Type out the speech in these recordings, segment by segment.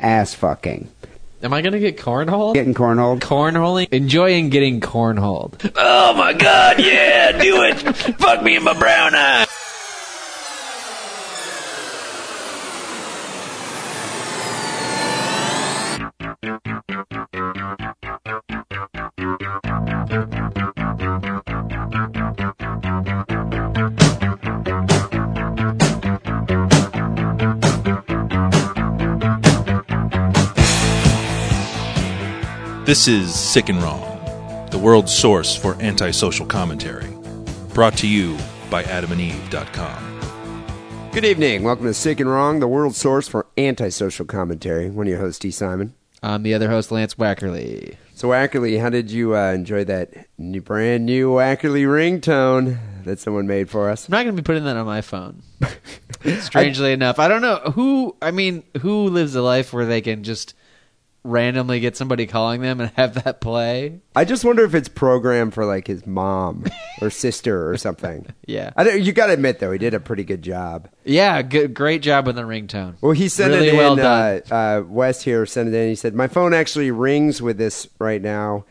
ass fucking. Am I gonna get cornholed? Getting cornholed? Cornholing? Enjoying getting cornholed. Oh my god, yeah, do it. Fuck me in my brown eye. This is Sick and Wrong, the world's source for antisocial commentary. Brought to you by adamandeve.com. Good evening. Welcome to Sick and Wrong, the world's source for antisocial commentary. One of your hosts, Dee Simon. I'm the other host, Lance Wackerle. So, Wackerle, how did you uh, enjoy that new, brand new Wackerle ringtone that someone made for us? I'm not gonna be putting that on my phone. Strangely enough, I don't know who. I mean, who lives a life where they can just randomly get somebody calling them and have that play? I just wonder if it's programmed for like his mom or sister or something. Yeah. I you got to admit though, he did a pretty good job. Yeah, good, great job with the ringtone. Well, he sent really it in. well done. Uh, uh, West here sent it in. He said, "My phone actually rings with this right now.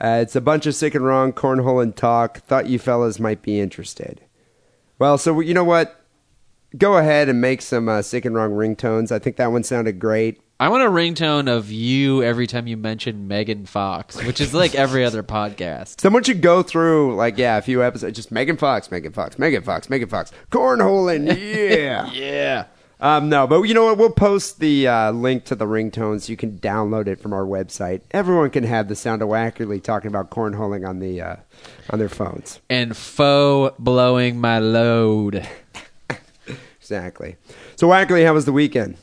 Uh, it's a bunch of sick and wrong cornhole and talk. Thought you fellas might be interested. Well, so you know what? Go ahead and make some uh, sick and wrong ringtones. I think that one sounded great. I want a ringtone of you every time you mention Megan Fox, which is like every other podcast. Someone should go through like yeah, a few episodes. Just Megan Fox, Megan Fox, Megan Fox, Megan Fox, cornholing. Yeah. Yeah. Um, no, but you know what? We'll post the uh, link to the ringtones. You can download it from our website. Everyone can have the sound of Wackerle talking about cornholing on the uh, on their phones. And faux blowing my load. Exactly. So Wackerle, how was the weekend?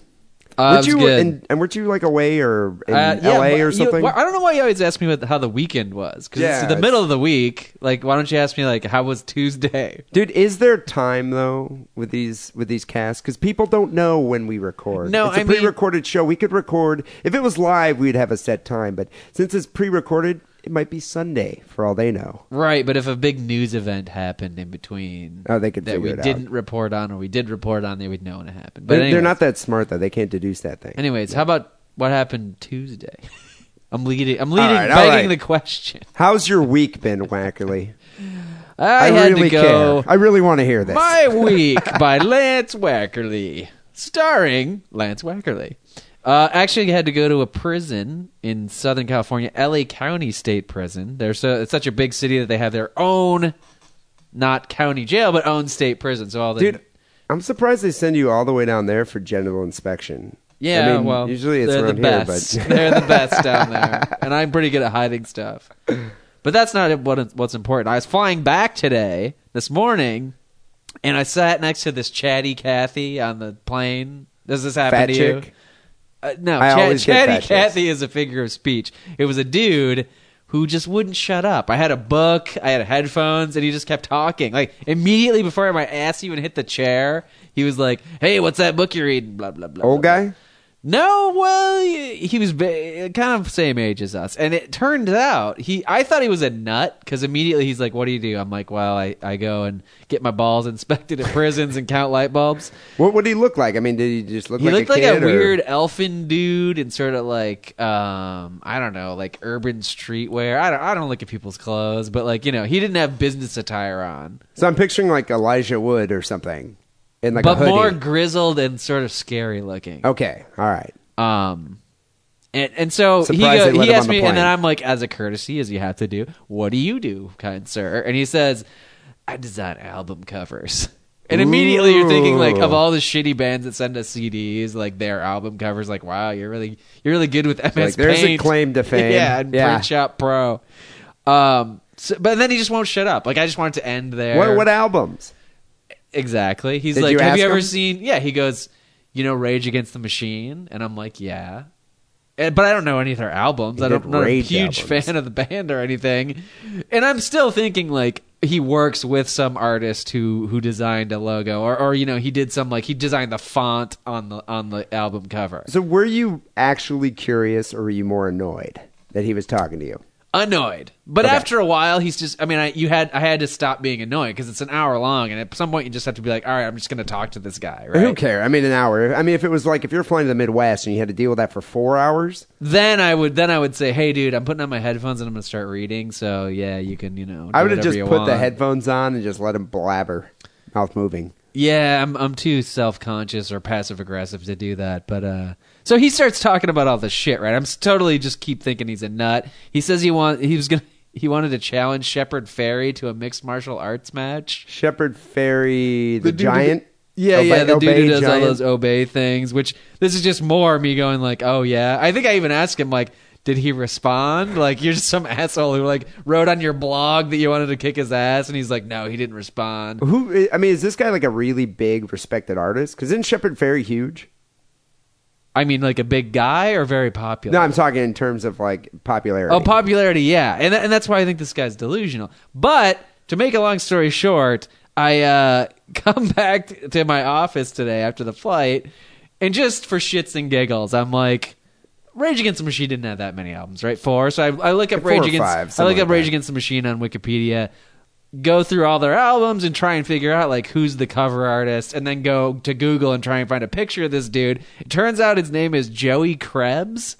Uh, weren't you. In, and weren't you like away or in Uh, yeah, L.A. or you- something? well, I don't know why you always ask me what, how the weekend was because Yeah, it's the middle of the week. Like, why don't you ask me like how was Tuesday? Dude, is there time though with these with these casts? Because people don't know when we record. No, it's a I pre-recorded show. We could record if it was live. We'd have a set time, but since it's pre-recorded, it might be Sunday for all they know. Right, but if a big news event happened in between, Oh, they could that figure we it out. didn't report on, or we did report on, they would know when it happened. But They're, they're not that smart though. They can't deduce that thing. Anyways, how about what happened Tuesday? I'm leading. I'm leading, right, all begging right. the question. How's your week been, Wackerle? I, had really to go. care. I really want to hear this. My Week by Lance Wackerle, starring Lance Wackerle. Uh, actually, had to go to a prison in Southern California, L.A. County State Prison. They're so it's such a big city that they have their own, not county jail, but own state prison. So all the Dude, I'm surprised they send you all the way down there for general inspection. yeah, I mean, well, usually it's they're around the here, best. but they're the best down there, and I'm pretty good at hiding stuff. But that's not what what's important. I was flying back today, this morning, and I sat next to this chatty Kathy on the plane. Does this happen Fat to chick? you? Uh, no, I Chat- always get chatty. Kathy is a figure of speech. It was a dude who just wouldn't shut up. I had a book, I had headphones, and he just kept talking. Like immediately before my ass even hit the chair, he was like, "Hey, what's that book you're reading?" Blah blah blah. old blah. guy. No, well, he was ba- kind of same age as us, and it turned out he. I thought he was a nut because immediately he's like, "What do you do?" I'm like, "Well, I, I go and get my balls inspected at prisons and count light bulbs." What would he look like? I mean, did he just look He like looked a like a or- weird elfin dude and sort of like um I don't know, like urban streetwear. I don't I don't look at people's clothes, but like you know, he didn't have business attire on, So I'm picturing like Elijah Wood or something, in like a but hoodie. more grizzled and sort of scary looking. Okay, all right. Um, and and so he Surprised go, let he him asked the me, and then. I'm like, as a courtesy, as you have to do, what do you do, kind sir? And he says, I design album covers. And immediately you're thinking like of all the shitty bands that send us CDs, like their album covers. Like, wow, you're really you're really good with MS Like, there's a Paint. claim to fame. yeah, and Yeah. Print Shop Pro. Um, so, but then he just won't shut up. Like, I just wanted to end there. What what albums? Exactly. He's Did like, you "Have ask you ever him? seen?" Yeah. He goes, "You know, Rage Against the Machine," and I'm like, "Yeah." And, but I don't know any of their albums. He I don't, did I'm not a Rage huge albums. fan of the band or anything. And I'm still thinking like he works with some artist who who designed a logo, or or you know he did some like he designed the font on the on the album cover. So were you actually curious, or were you more annoyed that he was talking to you? Annoyed. But Okay. after a while, he's just. I mean, I you had I had to stop being annoyed because it's an hour long, and at some point you just have to be like, all right, I'm just going to talk to this guy, right? Who cares? I mean, an hour. I mean, if it was like if you're flying to the Midwest and you had to deal with that for four hours, Then I would then I would say, hey, dude, I'm putting on my headphones and I'm going to start reading. So yeah, you can you know. I would have just put the headphones on and just let him blabber, mouth moving. Yeah, I'm I'm too self conscious or passive aggressive to do that. But uh, so he starts talking about all this shit, right? I'm totally just keep thinking he's a nut. He says he want he was gonna he wanted to challenge Shepard Fairey to a mixed martial arts match. Shepard Fairey, the, dude who giant. Yeah, Obey- yeah, the dude obey who does all giant. those obey things. Which this is just more me going like, oh yeah. I think I even asked him like. Did he respond? Like you're just some asshole who like wrote on your blog that you wanted to kick his ass, and he's like, no, he didn't respond. Who? I mean, is this guy like a really big, respected artist? Because isn't Shepard Fairey huge? I mean, like a big guy or very popular? No, I'm talking in terms of like popularity. Oh, popularity, yeah, and and that's why I think this guy's delusional. But to make a long story short, I uh, come back to my office today after the flight, and just for shits and giggles, I'm like, Rage Against the Machine didn't have that many albums, right? Four. So I, I look up Rage Against five, I look up like Rage. Against the Machine on Wikipedia. Go through all their albums and try and figure out like who's the cover artist, and then go to Google and try and find a picture of this dude. It turns out his name is Joey Krebs,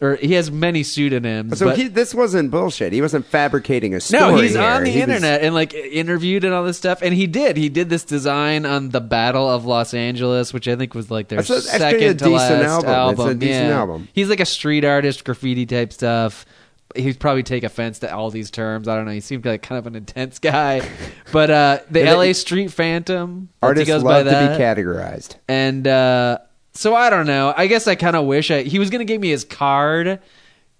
or he has many pseudonyms. so but- he, this wasn't bullshit. He wasn't fabricating a story. no, he's here. on the He was- internet and like interviewed and all this stuff, and he did. He did this design on the Battle of Los Angeles, which I think was like their That's second a to decent last album. It's a decent yeah. album. He's like a street artist, graffiti type stuff. He'd probably take offense to all these terms. I don't know. He seemed like kind of an intense guy, but uh, the L.A. Street Phantom that's- he Artists by love to be categorized. And uh, so I don't know. I guess I kind of wish I, he was going to give me his card.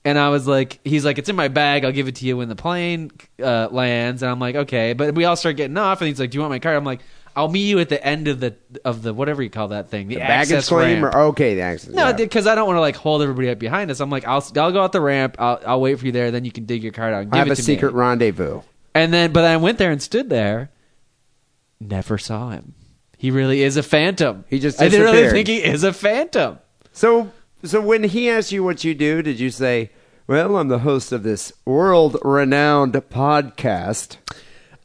And I was like, he's like, it's in my bag. I'll give it to you when the plane uh, lands. And I'm like, okay. But we all start getting off, and he's like, do you want my card? I'm like, I'll meet you at the end of the of the whatever you call that thing, the, Baggage access claim ramp. or okay, the access. no, yeah. because I don't want to like hold everybody up behind us. I'm like, I'll I'll go out the ramp. I'll I'll wait for you there. Then you can dig your card out. And I have it a secret Me. rendezvous. And then, but I went there and stood there. Never saw him. He really is a phantom. He just I didn't really think he is a phantom. So, so when he asked you what you do, did you say, "Well, I'm the host of this world-renowned podcast"?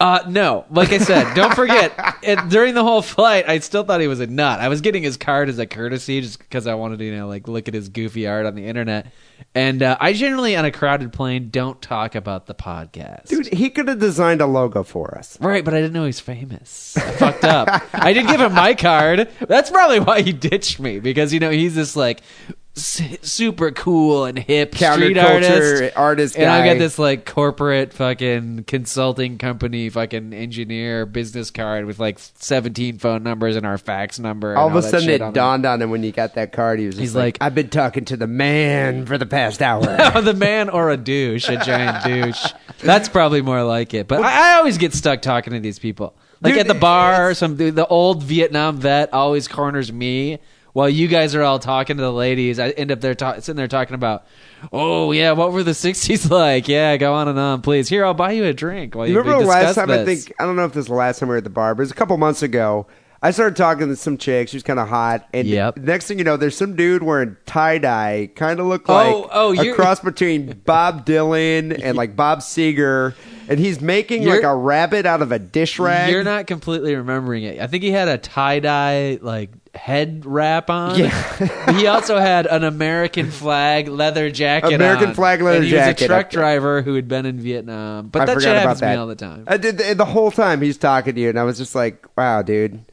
Uh, no, like I said, don't forget. It, during the whole flight, I still thought he was a nut. I was getting his card as a courtesy, just because I wanted to, you know, like look at his goofy art on the internet. And uh, I generally, on a crowded plane, don't talk about the podcast. Dude, he could have designed a logo for us. Right, but I didn't know he's famous. I fucked up. I did give him my card. That's probably why he ditched me because you know he's this like super cool and hip street artist. artist and I got this like corporate fucking consulting company fucking engineer business card with like 17 phone numbers and our fax number. and All of a sudden, it on dawned on him when he got that card. He was just He's like, like- "I've been talking to the man for the past hour." Oh, the man or a douche, a giant douche. That's probably more like it. But I, I always get stuck talking to these people. Like Dude, at the bar, some the old Vietnam vet always corners me while you guys are all talking to the ladies. I end up there ta- sitting there talking about, oh yeah, what were the '60s like? Yeah, go on and on, please. Here, I'll buy you a drink while you, You remember the last time? I think I don't know if this was the last time we were at the bar, but it was a couple months ago. I started talking to some chick. She was kind of hot, and Yep. next thing you know, there's some dude wearing tie dye, kind of look oh, like Oh, oh, a cross between Bob Dylan and like Bob Seger, and he's making You're- like a rabbit out of a dish rag. You're not completely remembering it. I think he had a tie dye like head wrap on. Yeah. he also had an American flag leather jacket. American on. flag leather and he jacket. was a truck driver who had been in Vietnam. But I that shit happens to that me all the time. I did the, the whole time he's talking to you, and I was just like, "Wow, dude!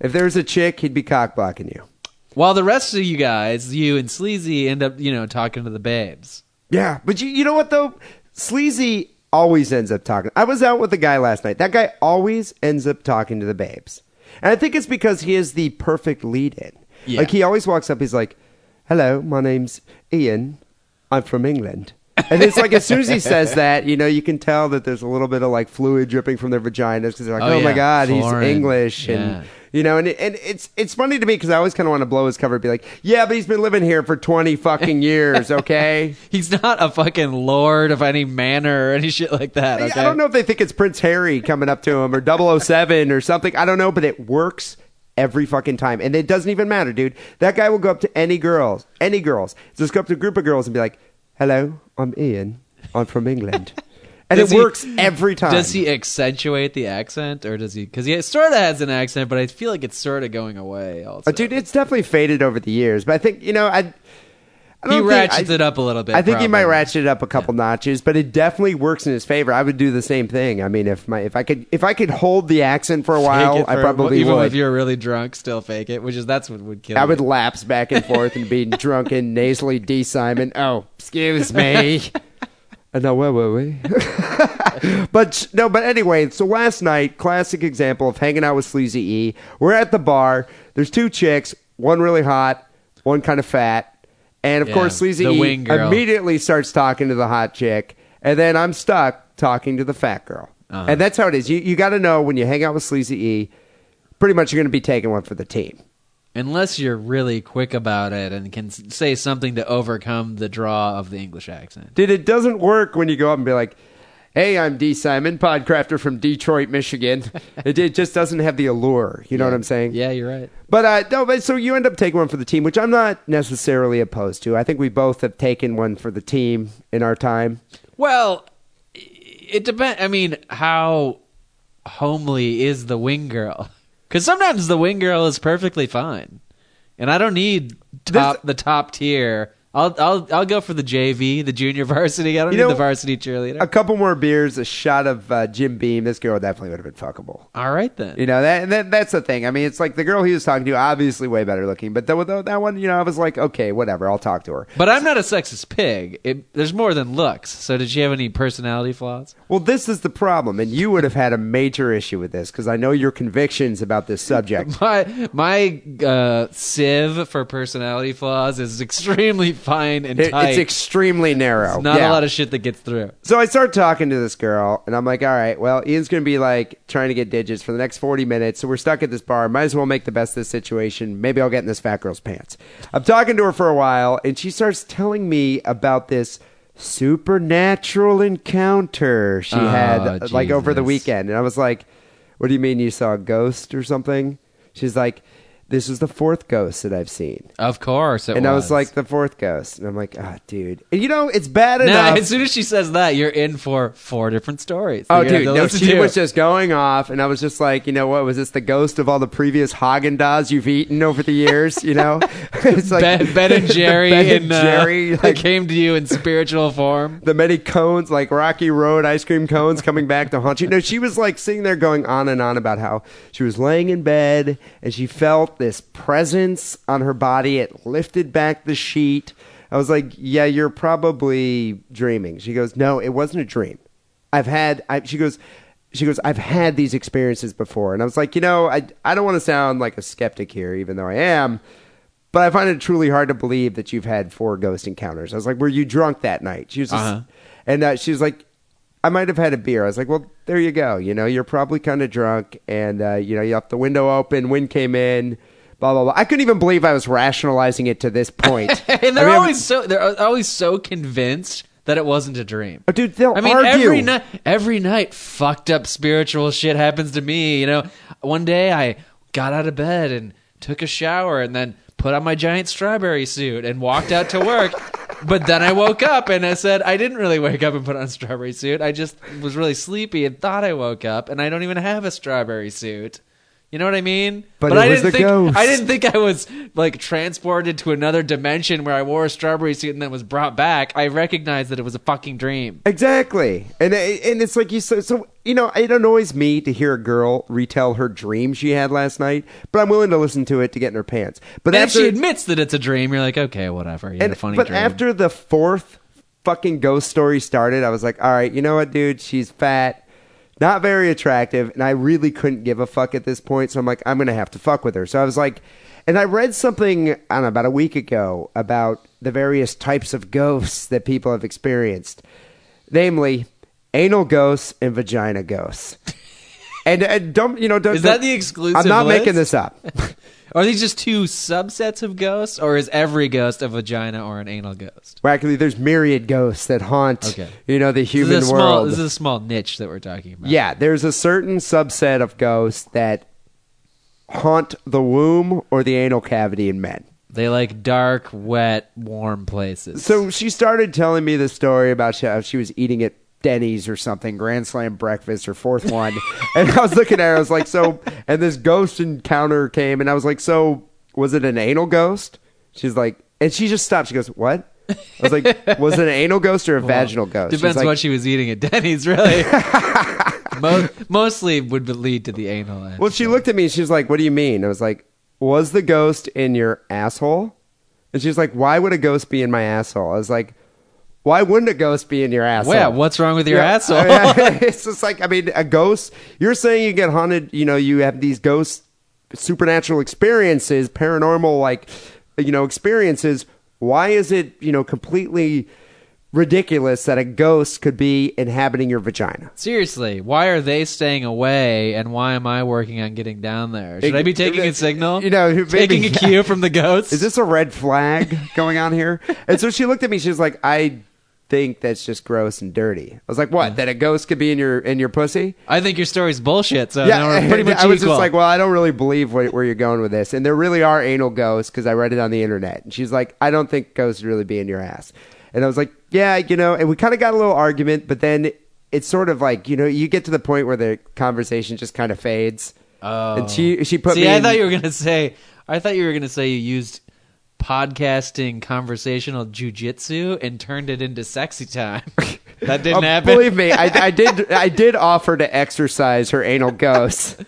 If there was a chick, he'd be cock blocking you." While the rest of you guys, you and Sleazy, end up you know talking to the babes. Yeah, but you, you know what though? Sleazy always ends up talking. I was out with a guy last night. That guy always ends up talking to the babes, and I think it's because he is the perfect lead-in. Yeah. Like he always walks up, he's like, "Hello, my name's Ian. I'm from England." And it's like as soon as he says that, you know, you can tell that there's a little bit of like fluid dripping from their vaginas because they're like, Oh, "Oh, my god, Foreign. he's English," Yeah. and you know, and it, and it's it's funny to me because I always kind of want to blow his cover and be like, "Yeah, but he's been living here for twenty fucking years, okay." He's not a fucking lord of any manor or any shit like that. Okay? I don't know if they think it's Prince Harry coming up to him or 007 or something. I don't know, but it works every fucking time. And it doesn't even matter, dude. That guy will go up to any girls, any girls. Just go up to a group of girls and be like, hello, I'm Ian. I'm from England. And Does it he- works every time. Does he accentuate the accent, or does he? Because he sort of has an accent, but I feel like it's sort of going away. Also, Uh, dude, it's definitely faded over the years, but I think you know, I. I he ratchets I- it up a little bit. I think he might ratchet it up a couple notches, but it definitely works in his favor. I would do the same thing. I mean, if my if I could if I could hold the accent for a while, it I for- probably even would. if you're really drunk, still fake it, which is that's what would kill. I you. would lapse back and forth and be drunken, nasally Dee Simon. Oh, excuse me. Uh, no, wait, wait, wait. but no, but anyway, so last night, classic example of hanging out with Sleazy E. We're at the bar. There's two chicks, one really hot, one kind of fat. And of Yeah, course, Sleazy E immediately starts talking to the hot chick. And then I'm stuck talking to the fat girl. Uh-huh. And that's how it is. You, you got to know when you hang out with Sleazy E, pretty much you're going to be taking one for the team. Unless you're really quick about it and can say something to overcome the draw of the English accent. Dude, it doesn't work when you go up and be like, "Hey, I'm Dee Simon, podcrafter from Detroit, Michigan." it, it just doesn't have the allure. You know what I'm saying? Yeah, you're right. But uh, no, but so you end up taking one for the team, which I'm not necessarily opposed to. I think we both have taken one for the team in our time. Well, it depends. I mean, how homely is the wing girl? Because sometimes the wing girl is perfectly fine, and I don't need top the top tier. I'll I'll I'll go for the JV, the junior varsity. I don't You need know, the varsity cheerleader. A couple more beers, a shot of uh, Jim Beam. This girl definitely would have been fuckable. All right then. You know that, that that's the thing. I mean, it's like the girl he was talking to, obviously way better looking, but the, the, that one, you know, I was like, okay, whatever, I'll talk to her. But I'm not a sexist pig. It, there's more than looks. So did she have any personality flaws? Well, this is the problem, and you would have had a major issue with this because I know your convictions about this subject. My my uh, sieve for personality flaws is extremely fine and It- tight. it's extremely narrow. Not Yeah. a lot of shit that gets through. So I start talking to this girl, and I'm like, all right, well, Ian's going to be like trying to get digits for the next 40 minutes. So we're stuck at this bar. Might as well make the best of this situation. Maybe I'll get in this fat girl's pants. I'm talking to her for a while, and she starts telling me about this supernatural encounter she Oh, had like over the Jesus. weekend. And I was like, what do you mean you saw a ghost or something? She's like, this is the fourth ghost that I've seen. Of course, it and I was like, the fourth ghost. And I'm like, ah, dude. And you know, it's bad now, enough. as soon as she says that, you're in for four different stories. Oh, dude, no, she to. was just going off, and I was just like, you know what? Was this the ghost of all the previous Haagen Dazs you've eaten over the years? You know, it's like Ben, ben and Jerry Ben and in, uh, Jerry, like came to you in spiritual form. the many cones, like Rocky Road ice cream cones, coming back to haunt you. No, she was like sitting there going on and on about how she was laying in bed and she felt this presence on her body. It lifted back the sheet. I was like, yeah, you're probably dreaming. She goes, no, it wasn't a dream. I've had. I, she goes. She goes. I've had these experiences before, and I was like, you know, I I don't want to sound like a skeptic here, even though I am, but I find it truly hard to believe that you've had four ghost encounters. I was like, were you drunk that night? She was, just, Uh-huh. and uh, she was like, I might have had a beer. I was like, well, there you go. You know, you're probably kind of drunk, and uh, you know, you left the window open, wind came in. Blah blah blah. I couldn't even believe I was rationalizing it to this point. And they're I mean, always so they're always so convinced that it wasn't a dream. Oh, dude, they'll I mean, argue. every night, every night, fucked up spiritual shit happens to me. You know, one day I got out of bed and took a shower, and then put on my giant strawberry suit and walked out to work. but then I woke up and I said I didn't really wake up and put on a strawberry suit. I just was really sleepy and thought I woke up, and I don't even have a strawberry suit. You know what I mean? But it I was didn't the think ghost. I didn't think I was like transported to another dimension where I wore a strawberry suit and then was brought back. I recognized that it was a fucking dream. Exactly, and uh, and it's like you said. So you know, it annoys me to hear a girl retell her dream she had last night, but I'm willing to listen to it to get in her pants. But And after if she admits that it's a dream, you're like, okay, whatever. You had and, a funny but dream. after the fourth fucking ghost story started, I was like, all right, you know what, dude? She's fat, not very attractive, and I really couldn't give a fuck at this point. So I'm like, I'm gonna have to fuck with her. So I was like, and I read something I don't know about a week ago about the various types of ghosts that people have experienced, namely anal ghosts and vagina ghosts. And, and don't you know? Don't, Is that the exclusive I'm not list? making this up. Are these just two subsets of ghosts, or is every ghost a vagina or an anal ghost? Well, actually, there's myriad ghosts that haunt, Okay. you know, the This human is a small. world. This is a small niche that we're talking about. Yeah, there's a certain subset of ghosts that haunt the womb or the anal cavity in men. They like dark, wet, warm places. So she started telling me the story about how she was eating at Denny's or something, Grand Slam breakfast, or fourth one. and I was looking at her, I was like, so, and this ghost encounter came, and I was like, so, was it an anal ghost? She's like, and she just stopped. She goes, what? I was like, was it an anal ghost or a vaginal ghost? Depends like, what she was eating at Denny's, really. Mo- mostly would lead to the anal end. Well, she looked at me and she was like, What do you mean? I was like, Was the ghost in your asshole? And she's like, Why would a ghost be in my asshole? I was like, Why wouldn't a ghost be in your asshole? Well, yeah, what's wrong with your Yeah, asshole? I mean, it's just like, I mean, a ghost, you're saying you get haunted, you know, you have these ghost supernatural experiences, paranormal, like, you know, experiences. Why is it, you know, completely ridiculous that a ghost could be inhabiting your vagina? Seriously, why are they staying away, and why am I working on getting down there? Should It- I be taking a signal? You know, maybe- taking a cue from the ghosts. is this a red flag going on here? And so she looked at me. She was like, I think that's just gross and dirty. I was like, what? That a ghost could be in your in your pussy? I think your story's bullshit. So now we're pretty much I was equal. just like, well, I don't really believe where, where you're going with this. And there really are anal ghosts because I read it on the internet. And she's like, I don't think ghosts really be in your ass. And I was like, yeah, you know. And we kind of got a little argument, but then it's sort of like you know, you get to the point where the conversation just kind of fades. Oh. And she oh. she put See, me. I in- thought you were gonna say. I thought you were gonna say you used podcasting conversational jujitsu and turned it into sexy time. that didn't Oh, happen. Believe me, I, I did. I did offer to exercise her anal ghost,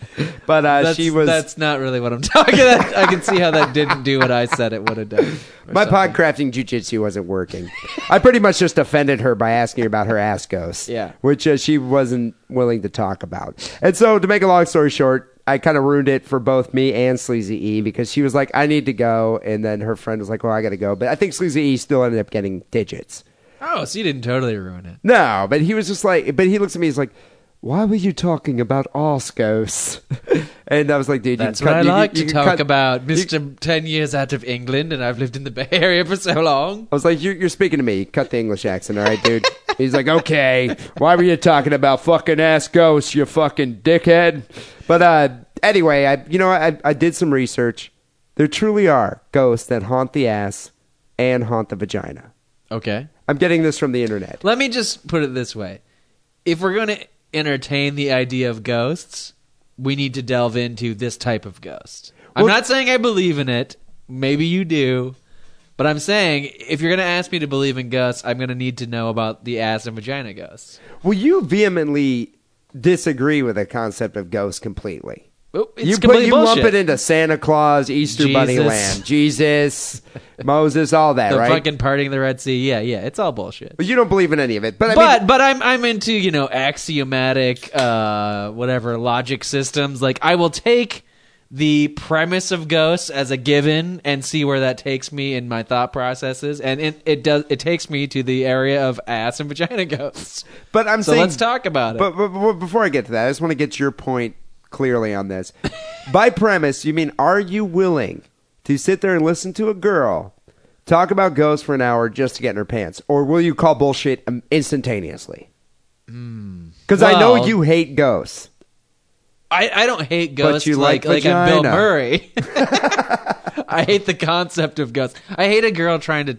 but uh, that's, she was. That's not really what I'm talking. about. I can see how that didn't do what I said it would have done. my something. podcrafting jujitsu wasn't working. I pretty much just offended her by asking about her ass ghost, Yeah. which uh, she wasn't willing to talk about. And so, to make a long story short, I kind of ruined it for both me and Sleazy E because she was like, "I need to go," and then her friend was like, "Well, I got to go," but I think Sleazy E still ended up getting digits. Oh, so you didn't totally ruin it. No, but he was just like, but he looks at me, he's like, why were you talking about ghosts? and I was like, dude, That's you what I cut, you like can- you to talk cut- about. you- Mister, ten years out of England, and I've lived in the Bay Area for so long. I was like, you're, you're speaking to me. Cut the English accent, all right, dude? He's like, okay. Why were you talking about fucking ass ghosts, you fucking dickhead? But uh, anyway, I you know I I did some research. There truly are ghosts that haunt the ass and haunt the vagina. Okay. I'm getting this from the internet. Let me just put it this way: if we're going to entertain the idea of ghosts, we need to delve into this type of ghost. I'm Well- not saying I believe in it. Maybe you do. But I'm saying if you're going to ask me to believe in ghosts, I'm going to need to know about the ass and vagina ghosts. Well, you vehemently disagree with the concept of ghosts completely. It's you put you bullshit. lump it into Santa Claus, Easter Bunny Land, Jesus, Moses, all that, the right? fucking parting the Red Sea. Yeah, yeah, it's all bullshit. but you don't believe in any of it. But I but mean, but I'm I'm into you know axiomatic uh whatever logic systems. Like I will take the premise of ghosts as a given and see where that takes me in my thought processes, and it, it does it takes me to the area of ass and vagina ghosts. but I'm So saying, let's talk about it. But, but, but before I get to that, I just want to get to your point clearly on this. By premise, you mean are you willing to sit there and listen to a girl talk about ghosts for an hour just to get in her pants, or will you call bullshit instantaneously? Because I know Hmm. Well- you hate ghosts. I, I don't hate ghosts you like like like, I'm Bill vagina. Murray. I hate the concept of ghosts. I hate a girl trying to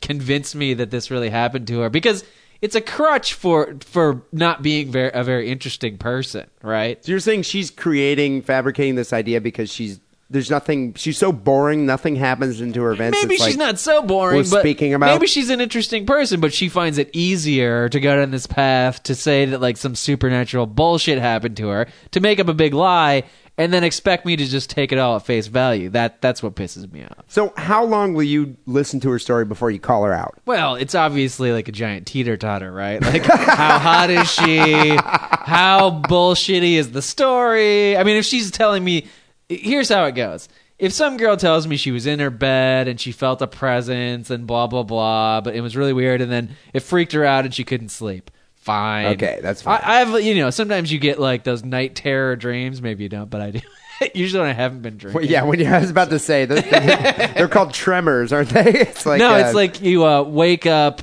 convince me that this really happened to her because it's a crutch for for not being very a very interesting person, right? So you're saying she's creating, fabricating this idea because she's there's nothing. She's so boring. Nothing happens into her events. Maybe It's she's like- not so boring, we're but speaking about- maybe she's an interesting person, but she finds it easier to go down this path to say that like some supernatural bullshit happened to her, to make up a big lie, and then expect me to just take it all at face value. That that's what pisses me off. So how long will you listen to her story before you call her out? Well, it's obviously like a giant teeter totter, right? Like, how hot is she? How bullshitty is the story? I mean, if she's telling me, here's how it goes. If some girl tells me she was in her bed and she felt a presence and blah, blah, blah, but it was really weird and then it freaked her out and she couldn't sleep, fine. Okay, that's fine. I, I have, you know, sometimes you get like those night terror dreams. Maybe you don't, but I do. Usually when I haven't been drinking. Well, yeah, when you, I was about to say they're, they're called tremors, aren't they? It's like no, uh, it's like you uh, wake up.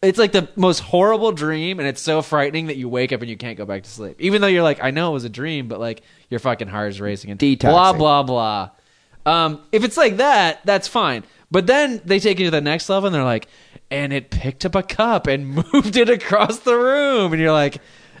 It's like the most horrible dream, and it's so frightening that you wake up and you can't go back to sleep. Even though you're like, I know it was a dream, but like your fucking heart is racing and Detoxing. blah blah blah. Um, if it's like that, that's fine. But then they take it to the next level and they're like, and it picked up a cup and moved it across the room. And you're like,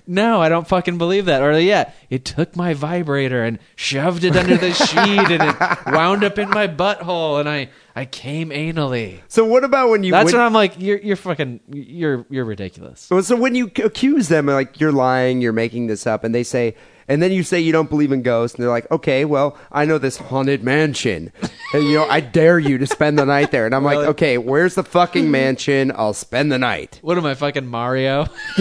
no, I don't fucking believe that. Or yeah, it took my vibrator and shoved it under the sheet and it wound up in my butthole and I, I came anally. So what about when you? That's when, what I'm like. You're you're fucking you're you're ridiculous. So when you accuse them, like you're lying, you're making this up, and they say, and then you say you don't believe in ghosts, and they're like, okay, well, I know this haunted mansion, and you know, I dare you to spend the night there, and I'm like, okay, where's the fucking mansion? I'll spend the night. What am I fucking Mario?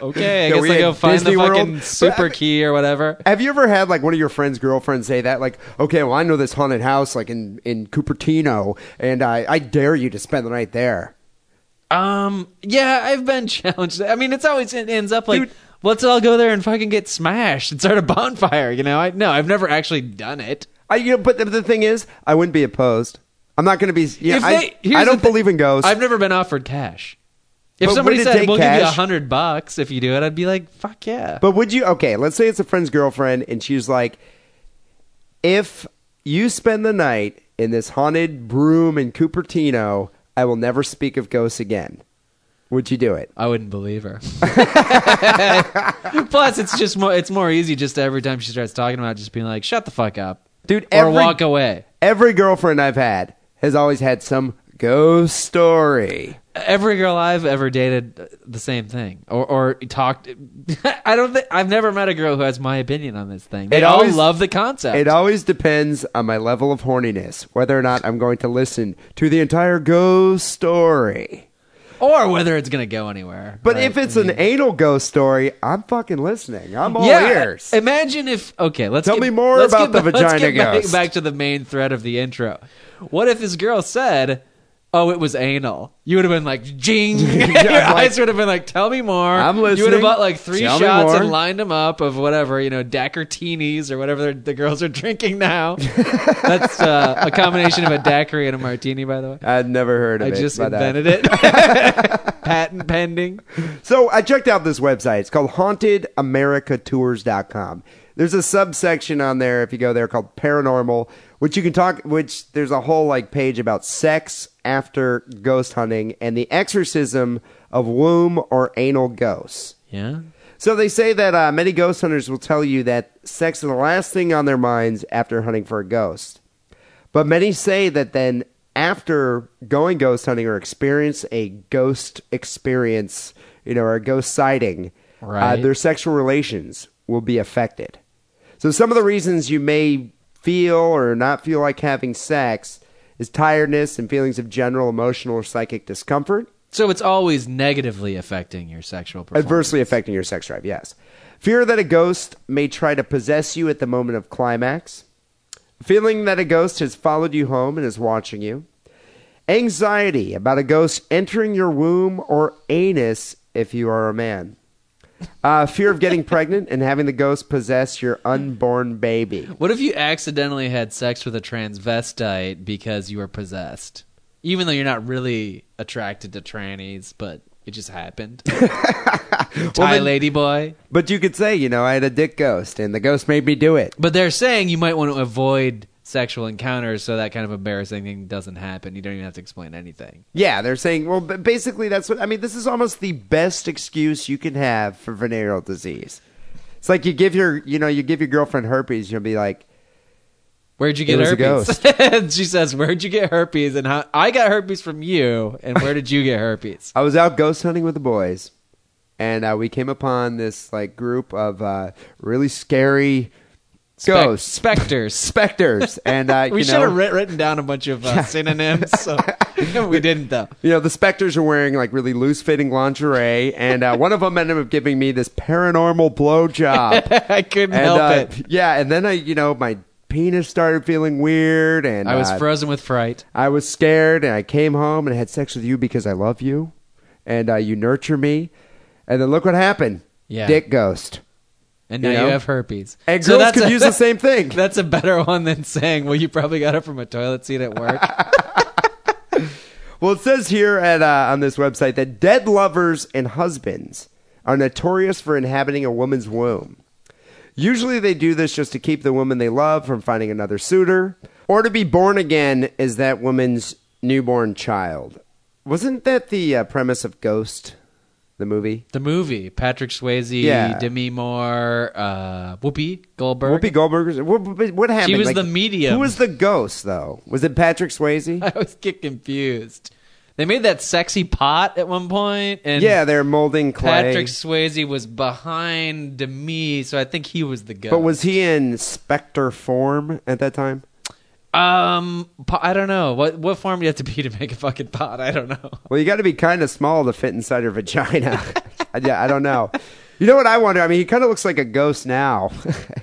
okay, I Yeah, guess we I go find Disney the World. fucking super key or whatever. Have you ever had like one of your friends' girlfriends say that, like, okay, well, I know this haunted house, like in in Cupertino, and I I dare you to spend the night there. Um, yeah, I've been challenged. I mean, it's always it ends up like Dude. Let's all go there and fucking get smashed and start a bonfire. You know, I no, I've never actually done it. I, you know, but the, the thing is, I wouldn't be opposed. I'm not going to be. Know, If I, I don't believe in ghosts. I've never been offered cash. If But somebody would it said take we'll give you a cash? hundred bucks if you do it, I'd be like, fuck yeah. But would you? Okay, let's say it's a friend's girlfriend, and she's like, "If you spend the night in this haunted room in Cupertino, I will never speak of ghosts again." Would you do it? I wouldn't believe her. Plus, it's just more. It's more easy just every time she starts talking about, it, just being like, "Shut the fuck up, Dude, or walk away." Every girlfriend I've had has always had some ghost story. Every girl I've ever dated, uh, the same thing, or or talked. I don't think I've never met a girl who has my opinion on this thing. They It all always- love the concept. It always depends on my level of horniness, whether or not I'm going to listen to the entire ghost story. Or whether it's gonna go anywhere. But right? if it's I mean- an anal ghost story, I'm fucking listening. I'm all yeah, ears. Imagine if okay, let's Tell get- me more about get the ba- let's vagina get back- ghost. Back, to the main thread of the intro. What if this girl said, "Oh, it was anal"? You would have been like, "Jing!" Your like, eyes would have been like, "Tell me more." I'm listening. You would have bought like three Tell shots and lined them up of whatever you know, daiquiris or whatever the girls are drinking now. That's uh, a combination of a daiquiri and a martini, by the way. I'd never heard of I it. I just uh, invented it. Patent pending. So I checked out this website. It's called hauntedamericatours.com. There's a subsection on there if you go there called paranormal, which you can talk which there's a whole like page about sex after ghost hunting and the exorcism of womb or anal ghosts. Yeah. So they say that uh, many ghost hunters will tell you that sex is the last thing on their minds after hunting for a ghost. But many say that then after going ghost hunting or experience a ghost experience, you know, or a ghost sighting, uh, Right. their sexual relations will be affected. So some of the reasons you may feel or not feel like having sex is tiredness and feelings of general emotional or psychic discomfort. So it's always negatively affecting your sexual performance. Adversely affecting your sex drive, yes. Fear that a ghost may try to possess you at the moment of climax. Feeling that a ghost has followed you home and is watching you. Anxiety about a ghost entering your womb or anus if you are a man. Uh, fear of getting pregnant and having the ghost possess your unborn baby. What if you accidentally had sex with a transvestite because you were possessed? Even though you're not really attracted to trannies, but it just happened. Thai lady boy. But you could say, you know, I had a dick ghost and the ghost made me do it. But they're saying you might want to avoid sexual encounters so that kind of embarrassing thing doesn't happen. You don't even have to explain anything. Yeah, they're saying, well, basically, that's what I mean. This is almost the best excuse you can have for venereal disease. It's like you give your, you know, you give your girlfriend herpes, you'll be like, Where'd you get It was a herpes? and she says, "Where'd you get herpes?" And how I got herpes from you. And where did you get herpes? I was out ghost hunting with the boys, and uh, we came upon this like group of uh, really scary ghosts, specters. specters, and uh, we you should know, have writ- written down a bunch of uh, synonyms. So we didn't though. you know, the specters are wearing like really loose fitting lingerie, and uh, one of them ended up giving me this paranormal blowjob. I couldn't and help uh, it. yeah, and then I, you know, my penis started feeling weird, and I was uh, frozen with fright. I was scared, and I came home and had sex with you because I love you, and uh, you nurture me, and then look what happened. Yeah. Dick ghost. And now you, know? have herpes. And So girls could a- use the same thing. That's a better one than saying, "Well, you probably got it from a toilet seat at work." Well, it says here at uh, on this website that dead lovers and husbands are notorious for inhabiting a woman's womb. Usually they do this just to keep the woman they love from finding another suitor, or to be born again as that woman's newborn child. Wasn't that the uh, premise of Ghost, the movie? The movie, Patrick Swayze, Yeah. Demi Moore, uh, Whoopi Goldberg. Whoopi Goldberg. What, happened? was the medium. Who was the ghost, though? Was it Patrick Swayze? I always get confused. They made that sexy pot at one point, and yeah, they're molding clay. Patrick Swayze was behind Demi, so I think he was the ghost. but was he in Spectre form at that time? Um? I don't know what what form do you have to be to make a fucking pot. I don't know. Well, you got to be kind of small to fit inside her vagina. yeah, I don't know. You know what I wonder? I mean, he kind of looks like a ghost now.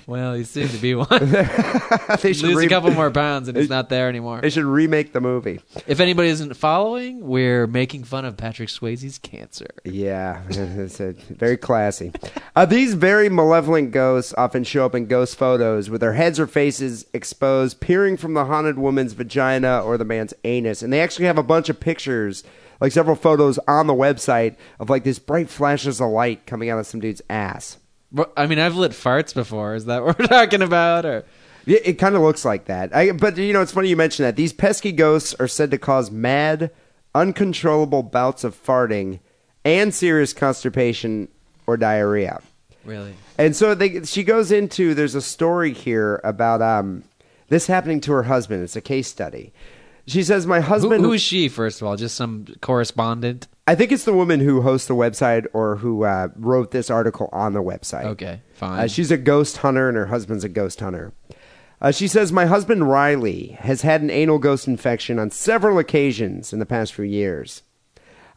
Well, he seems to be one. they should Lose re- a couple more pounds, and he's not there anymore. They should remake the movie. If anybody isn't following, we're making fun of Patrick Swayze's cancer. Yeah, it's a, very classy. Uh, these very malevolent ghosts often show up in ghost photos with their heads or faces exposed, peering from the haunted woman's vagina or the man's anus. And they actually have a bunch of pictures, like several photos on the website of like this bright flashes of light coming out of some dude's ass. But, I mean, I've lit farts before. Is that what we're talking about? Or Yeah, it kind of looks like that. I, but you know, it's funny you mention that. These pesky ghosts are said to cause mad, uncontrollable bouts of farting and serious constipation or diarrhea. really? And so they, she goes into there's a story here about um, this happening to her husband. It's a case study. She says, "My husband." who is she? First of all, just some correspondent. I think it's the woman who hosts the website or who uh, wrote this article on the website. Okay, fine. Uh, she's a ghost hunter, and her husband's a ghost hunter. Uh, she says, My husband Riley has had an anal ghost infection on several occasions in the past few years.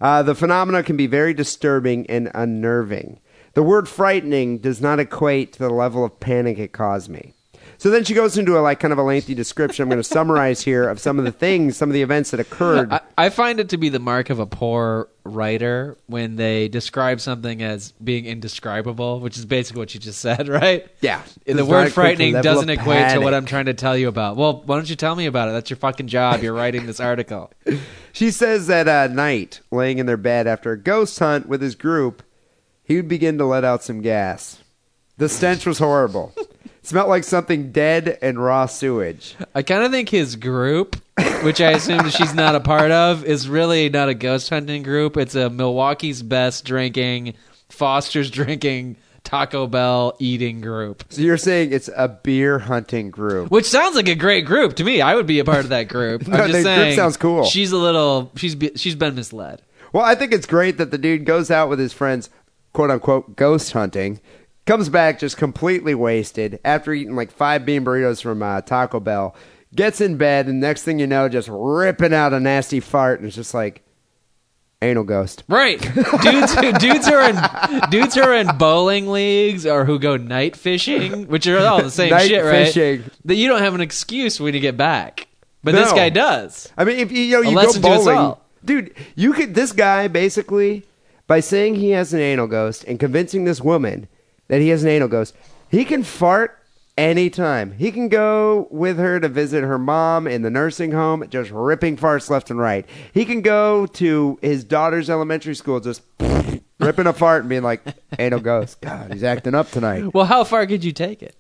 Uh, the phenomena can be very disturbing and unnerving. The word frightening does not equate to the level of panic it caused me. So then she goes into a like kind of a lengthy description. I'm going to summarize here of some of the things, some of the events that occurred. I, I find it to be the mark of a poor writer when they describe something as being indescribable, which is basically what you just said, right? Yeah. The word frightening doesn't equate to what. I'm trying to tell you about. Well, why don't you tell me about it? That's your fucking job. You're writing this article. She says that at night, laying in their bed after a ghost hunt with his group, he would begin to let out some gas. The stench was horrible. Smelled like something dead and raw sewage. I kind of think his group, which I assume she's not a part of, is really not a ghost hunting group. It's a Milwaukee's best drinking, Foster's drinking, Taco Bell eating group. So you're saying it's a beer hunting group. Which sounds like a great group to me. I would be a part of that group. No, I'm just the group saying. sounds cool. She's a little. She's be, she's been misled. Well, I think it's great that the dude goes out with his friends, quote unquote, ghost hunting, comes back just completely wasted after eating like five bean burritos from uh, Taco Bell, gets in bed, and next thing you know, just ripping out a nasty fart, and it's just like, anal ghost. Right, dudes. Who, dudes are in dudes who are in bowling leagues or who go night fishing, which are all the same Night shit, right? fishing. That you don't have an excuse when you get back, but this guy does. I mean, if you, you know, you Unless go bowling, dude. You could. This guy basically, by saying he has an anal ghost and convincing this woman that he has an anal ghost, he can fart anytime. He can go with her to visit her mom in the nursing home, just ripping farts left and right. He can go to his daughter's elementary school, just ripping a fart and being like, "Anal ghost." God, he's acting up tonight. Well, how far could you take it?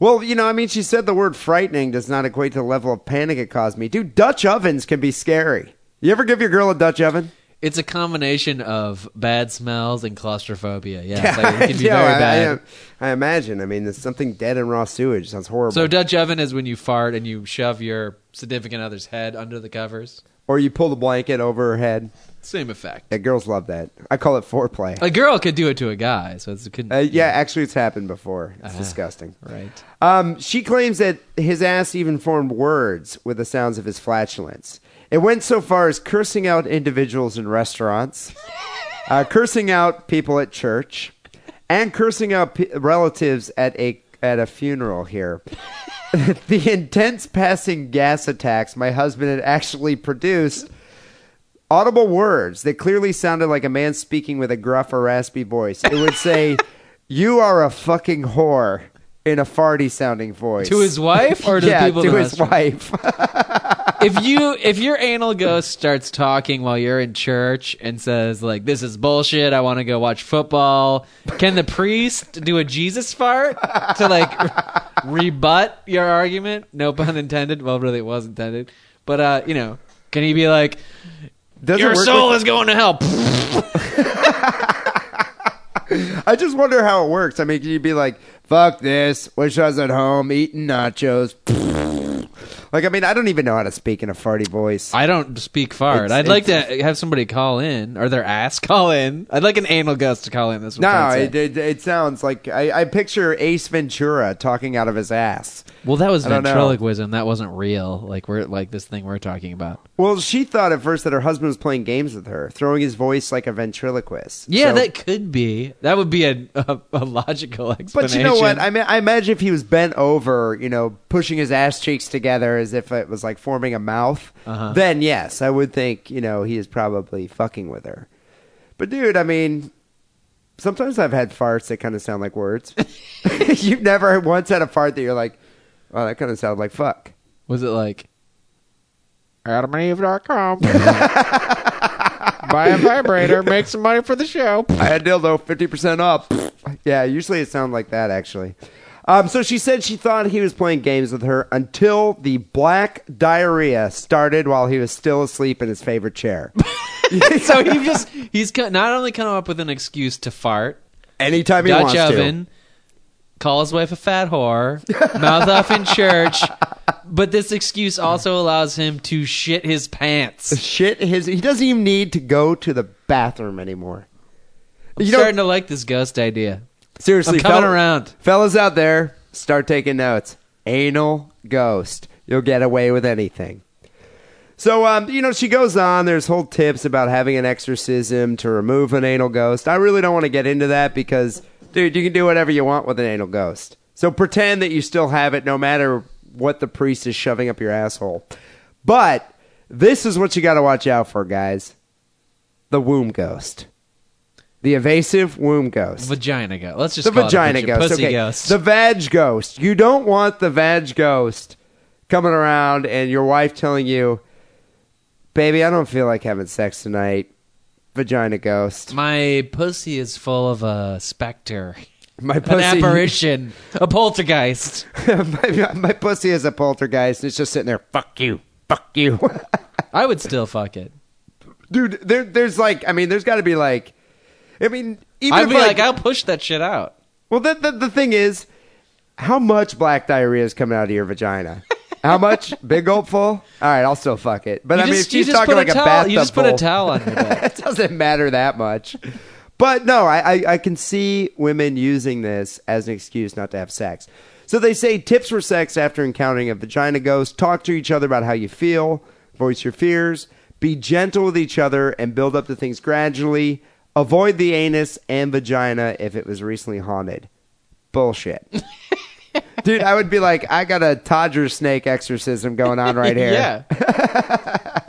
Well, you know, I mean, she said the word frightening does not equate to the level of panic it caused me. Dude, Dutch ovens can be scary. You ever give your girl a Dutch oven? It's a combination of bad smells and claustrophobia. Yeah, like, it can be Yeah, very I, bad. I, I imagine. I mean, there's something dead in raw sewage. Sounds horrible. so Dutch oven is when you fart and you shove your significant other's head under the covers. or you pull the blanket over her head. Same effect. Yeah, girls love that. I call it foreplay. A girl could do it to a guy, so it's it could, Uh, yeah, actually, it's happened before. It's Uh-huh. disgusting. right. Um, she claims that his ass even formed words with the sounds of his flatulence. It went so far as cursing out individuals in restaurants, uh, cursing out people at church, and cursing out p- relatives at a at a funeral here. the intense passing gas attacks my husband had actually produced audible words that clearly sounded like a man speaking with a gruff or raspy voice. It would say, "You are a fucking whore." In a farty sounding voice. To his wife or to yeah, the people to in the his restaurant? wife. if you if your anal ghost starts talking while you're in church and says like this is bullshit i want to go watch football can the priest do a jesus fart to like rebut your argument no pun intended well really it was intended but uh you know can he be like Does your soul with- is going to hell I just wonder how it works. I mean, can you be like, fuck this, wish I was at home eating nachos? Like, I mean, I don't even know how to speak in a farty voice. i don't speak fart It's- i'd like to have somebody call in or their ass call in i'd like an anal ghost to call in this no, it, it, it sounds like I, I picture Ace Ventura talking out of his ass. Well that was I don't know. ventriloquism that wasn't real like we're like this thing we're talking about Well, she thought at first that her husband was playing games with her, throwing his voice like a ventriloquist. Yeah, So- that could be. That would be a, a, a logical explanation. But you know what? I mean, I imagine if he was bent over, you know, pushing his ass cheeks together as if it was like forming a mouth, Uh-huh. then yes, I would think, you know, he is probably fucking with her. But dude, I mean, sometimes I've had farts that kind of sound like words. You've never once had a fart that you're like, oh, that kind of sounded like fuck. was it like AdamandEve.com? Buy a vibrator, make some money for the show. I had dildo fifty percent up. yeah, usually it sounds like that actually. Um, so she said she thought he was playing games with her until the black diarrhea started while he was still asleep in his favorite chair. so he just he's not only come up with an excuse to fart, Anytime he Dutch wants oven, call his wife a fat whore, mouth off in church, but this excuse also allows him to shit his pants. Shit, his he doesn't even need to go to the bathroom anymore. I'm You know- starting to like this ghost idea. Seriously, I'm coming around. fellas out there, start taking notes. Anal ghost, you'll get away with anything. So, um, you know, she goes on. There's whole tips about having an exorcism to remove an anal ghost. I really don't want to get into that because, dude, you can do whatever you want with an anal ghost. So pretend that you still have it, no matter what the priest is shoving up your asshole. But this is what you got to watch out for, guys: the womb ghost, the evasive womb ghost Vagina ghost. Let's just the call it a vagina ghost. Pussy okay. ghost. The vag ghost. You don't want the vag ghost coming around and your wife telling you, "Baby, I don't feel like having sex tonight." Vagina ghost. My pussy is full of a specter, My an apparition, a poltergeist. my, my pussy is a poltergeist. And it's just sitting there. Fuck you. Fuck you. I would still fuck it. Dude, there, there's like, I mean, there's got to be like, I mean, even I'd if be like, I'll push that shit out. Well, the, the the thing is, how much black diarrhea is coming out of your vagina? How much? Big gulp full? All right, I'll still fuck it. But You I mean, just- if you she's just talking put a like a, towel- bathtub you just put a full, towel on your it doesn't matter that much. But no, I, I I can see women using this as an excuse not to have sex. So they say tips for sex after encountering a vagina ghost: talk to each other about how you feel, voice your fears, be gentle with each other, and build up the things gradually. Avoid the anus and vagina if it was recently haunted. Bullshit. Dude, I would be like, I got a Todger snake exorcism going on right here. Yeah.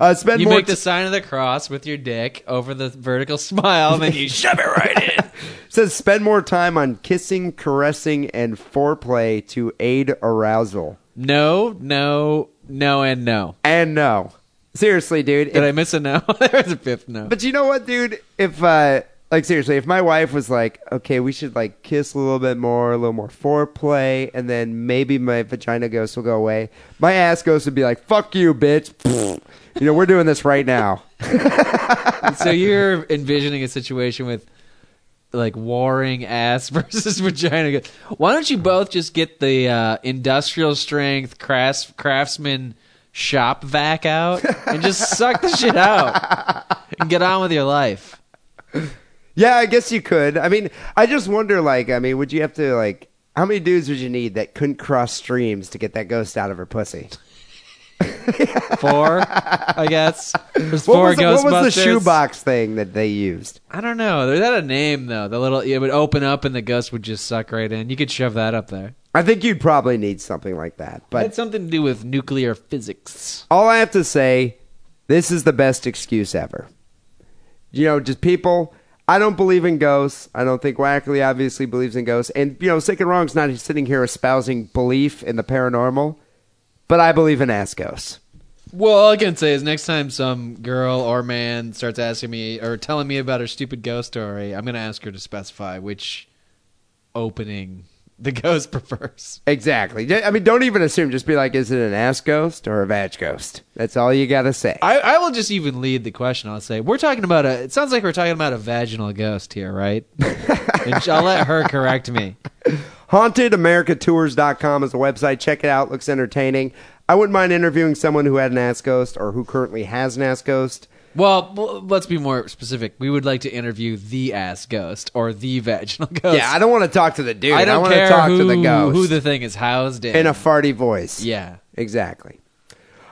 Uh, spend You more make the sign of the cross with your dick over the vertical smile, and then you shove it right in. says spend more time on kissing, caressing, and foreplay to aid arousal. No, no, no, and no. And no, seriously, dude. Did if- I miss a no? There's a fifth no. but you know what, dude? If uh, like seriously, if my wife was like, okay, we should like kiss a little bit more, a little more foreplay, and then maybe my vagina ghost will go away. My ass ghost would be like, fuck you, bitch. you know, we're doing this right now. so you're envisioning a situation with like warring ass versus vagina. Why don't you both just get the uh, industrial strength crafts, craftsman shop vac out and just suck the shit out and get on with your life? Yeah, I guess you could. I mean, I just wonder, like, I mean, would you have to, like, how many dudes would you need that couldn't cross streams to get that ghost out of her pussy? Four, I guess. There's What four was, the, what was the shoebox thing that they used? I don't know. There's that a name though. The little it would open up and the ghost would just suck right in. You could shove that up there. I think you'd probably need something like that. It had something to do with nuclear physics. all I have to say, this is the best excuse ever. You know, just people, I don't believe in ghosts. I don't think Wackerle obviously believes in ghosts. And, you know, Sick and Wrong's not sitting here espousing belief in the paranormal, but I believe in ass ghosts. Well, all I can say is next time some girl or man starts asking me or telling me about her stupid ghost story, I'm going to ask her to specify which opening the ghost prefers. Exactly. I mean, don't even assume. Just be like, is it an ass ghost or a vag ghost? That's all you got to say. I, I will just even lead the question. I'll say we're talking about a. It sounds like we're talking about a vaginal ghost here, right? and I'll let her correct me. HauntedAmericaTours.com is the website. Check it out. Looks entertaining. I wouldn't mind interviewing someone who had an ass ghost or who currently has an ass ghost. Well, let's be more specific. We would like to interview the ass ghost or the vaginal ghost. Yeah, I don't want to talk to the dude. I don't want care to talk who, to the ghost who the thing is housed in. in a farty voice. yeah. Exactly.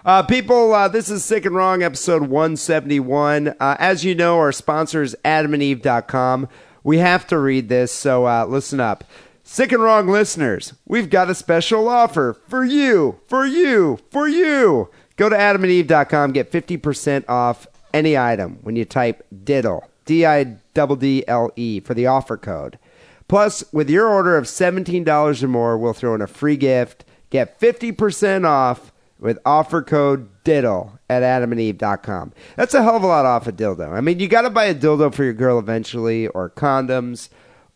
Uh, people, uh, this is Sick and Wrong, episode 171. Uh, as you know, our sponsor is adamandeve.com. We have to read this, so uh, listen up. Sick and Wrong listeners, we've got a special offer for you, for you, for you. Go to adamandeve.com, get 50% off any item when you type diddle, D I D D L E, for the offer code. Plus, with your order of $17 or more, we'll throw in a free gift. Get 50% off with offer code diddle at adamandeve.com. That's a hell of a lot off a dildo. I mean, you got to buy a dildo for your girl eventually, or condoms,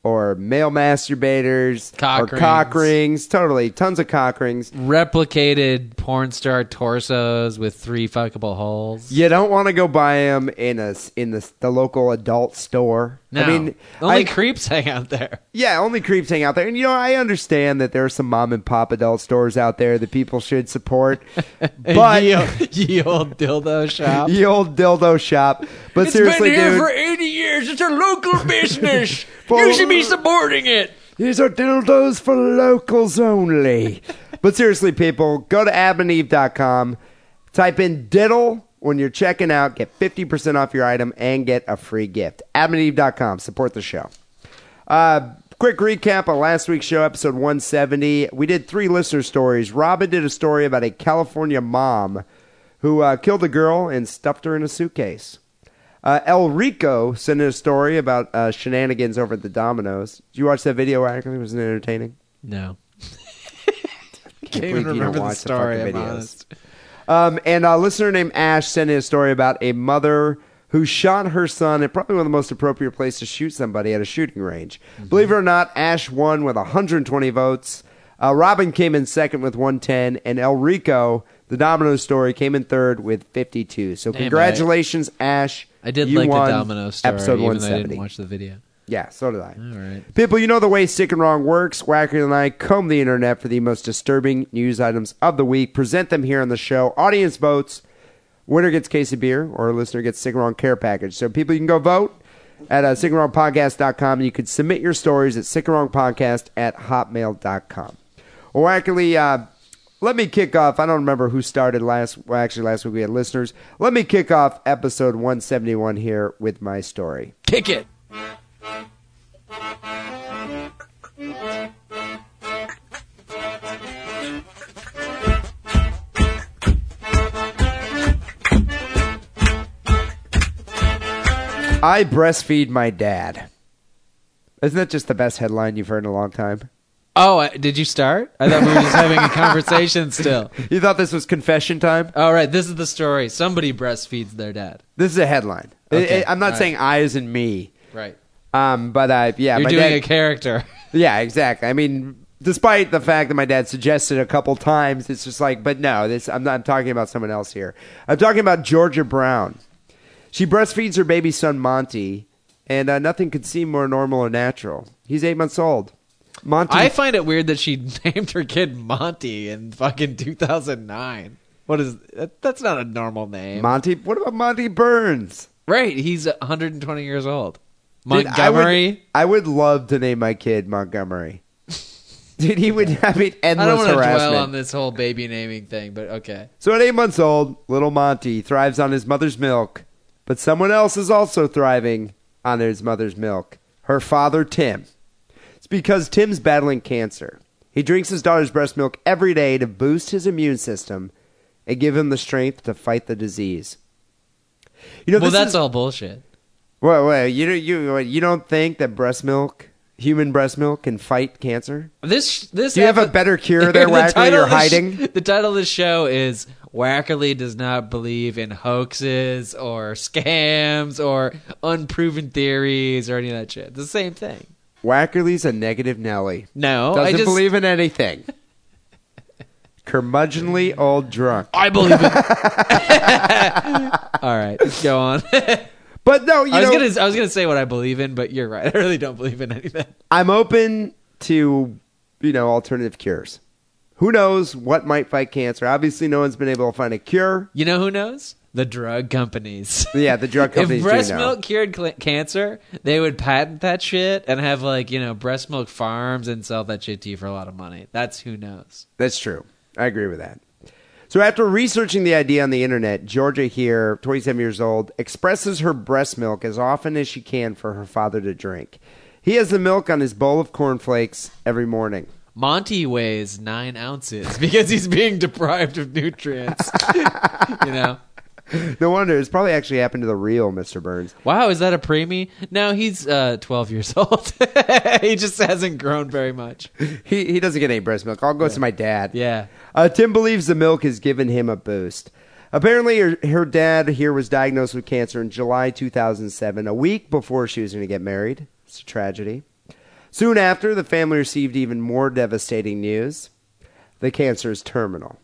or male masturbators, Cock or cock rings. rings. Totally. Tons of cock rings. Replicated porn star torsos with three fuckable holes. You don't want to go buy them in a in the the local adult store. No. I mean, only I- creeps hang out there. Yeah, only creeps hang out there. And you know, I understand that there are some mom and pop adult stores out there that people should support. but ye, ye old dildo shop. the old dildo shop. But seriously, dude, 80 years. It's a local business. You should be supporting it. these are dildos for locals only. but seriously, people, go to adamandeve.com, type in diddle when you're checking out, get 50% off your item, and get a free gift. adamandeve.com, support the show. Uh, quick recap of last week's show, episode 170. We did three listener stories. Robin did a story about a California mom who uh, killed a girl and stuffed her in a suitcase. Uh, El Rico sent in a story about uh, shenanigans over at the Domino's. Did you watch that video, Ackley? Was it entertaining? No. Can't even believe you remember the story, fucking I'm videos. honest. Um, and a listener named Ash sent in a story about a mother who shot her son at probably one of the most appropriate places to shoot somebody at a shooting range. Believe it or not, Ash won with 120 votes. Uh, Robin came in second with 110, and El Rico, the Domino story, came in third with 52. So Damn, congratulations, Ash. I did You like the domino story, Episode even though I didn't watch the video. Yeah, so did I. All right. People, you know the way Sick and Wrong works. Wacker and I comb the internet for the most disturbing news items of the week, present them here on the show. Audience votes. Winner gets case of beer, or a listener gets Sick and Wrong care package. So people, you can go vote at uh, sickandwrongpodcast.com, and you can submit your stories at sickandwrongpodcast at hotmail.com. Well, Wackerle, uh, let me kick off. I don't remember who started last. Well, actually, last week we had listeners. Let me kick off episode 171 here with my story. Kick it. I breastfeed my dad. Isn't that just the best headline you've heard in a long time? Oh, uh, did you start? I thought we were just having a conversation still. You thought this was confession time? All right, this is the story. Somebody breastfeeds their dad. This is a headline. Okay, I, am not all saying I as in me. Right. Um, but I, yeah, You're my doing dad, a character. Yeah, exactly. I mean, despite the fact that my dad suggested a couple times, it's just like, but no, this I'm not I'm talking about someone else here. I'm talking about Georgia Brown. She breastfeeds her baby son Monty, and uh, nothing could seem more normal or natural. He's eight months old. Monty, I find it weird that she named her kid Monty in fucking 2009. What is that, that's not a normal name. Monty. What about Monty Burns? right, he's 120 years old. Dude, Montgomery. I would, I would love to name my kid Montgomery. Dude, he would have it I, endless don't want to harassment. dwell on this whole baby naming thing, but okay. So at eight months old, little Monty thrives on his mother's milk, but someone else is also thriving on his mother's milk. Her father, Tim. It's because Tim's battling cancer. He drinks his daughter's breast milk every day to boost his immune system and give him the strength to fight the disease. You know, well, that's is, all bullshit. Well, well, you don't- you you don't think that breast milk, human breast milk, can fight cancer? This this Do you have a epi- better cure there, The Wackerle? You're the sh- hiding. the title of the show is Wackerle does not believe in hoaxes or scams or unproven theories or any of that shit. It's the same thing. Wackerle's a negative Nelly. No, Doesn't I just believe in anything. Curmudgeonly old drunk. I believe it. All right, go on. But no, you I was know, gonna I was gonna say what I believe in, but you're right. I really don't believe in anything. I'm open to you know alternative cures. Who knows what might fight cancer? Obviously, no one's been able to find a cure. You know who knows? The drug companies. Yeah, the drug companies if breast do know. milk cured cl- cancer, they would patent that shit and have like you know breast milk farms and sell that shit to you for a lot of money. That's who knows. That's true. I agree with that. So after researching the idea on the internet, Georgia here, 27 years old, expresses her breast milk as often as she can for her father to drink. He has the milk on his bowl of cornflakes every morning. Monty weighs nine ounces because he's being deprived of nutrients. you know. No wonder. It's probably actually happened to the real Mr. Burns. Wow, is that a preemie? No, he's uh, 12 years old. he just hasn't grown very much. He, he doesn't get any breast milk. I'll go to my dad. Yeah. Uh, Tim believes the milk has given him a boost. Apparently, her, her dad here was diagnosed with cancer in July 2007, a week before she was going to get married. It's a tragedy. Soon after, the family received even more devastating news. The cancer is terminal.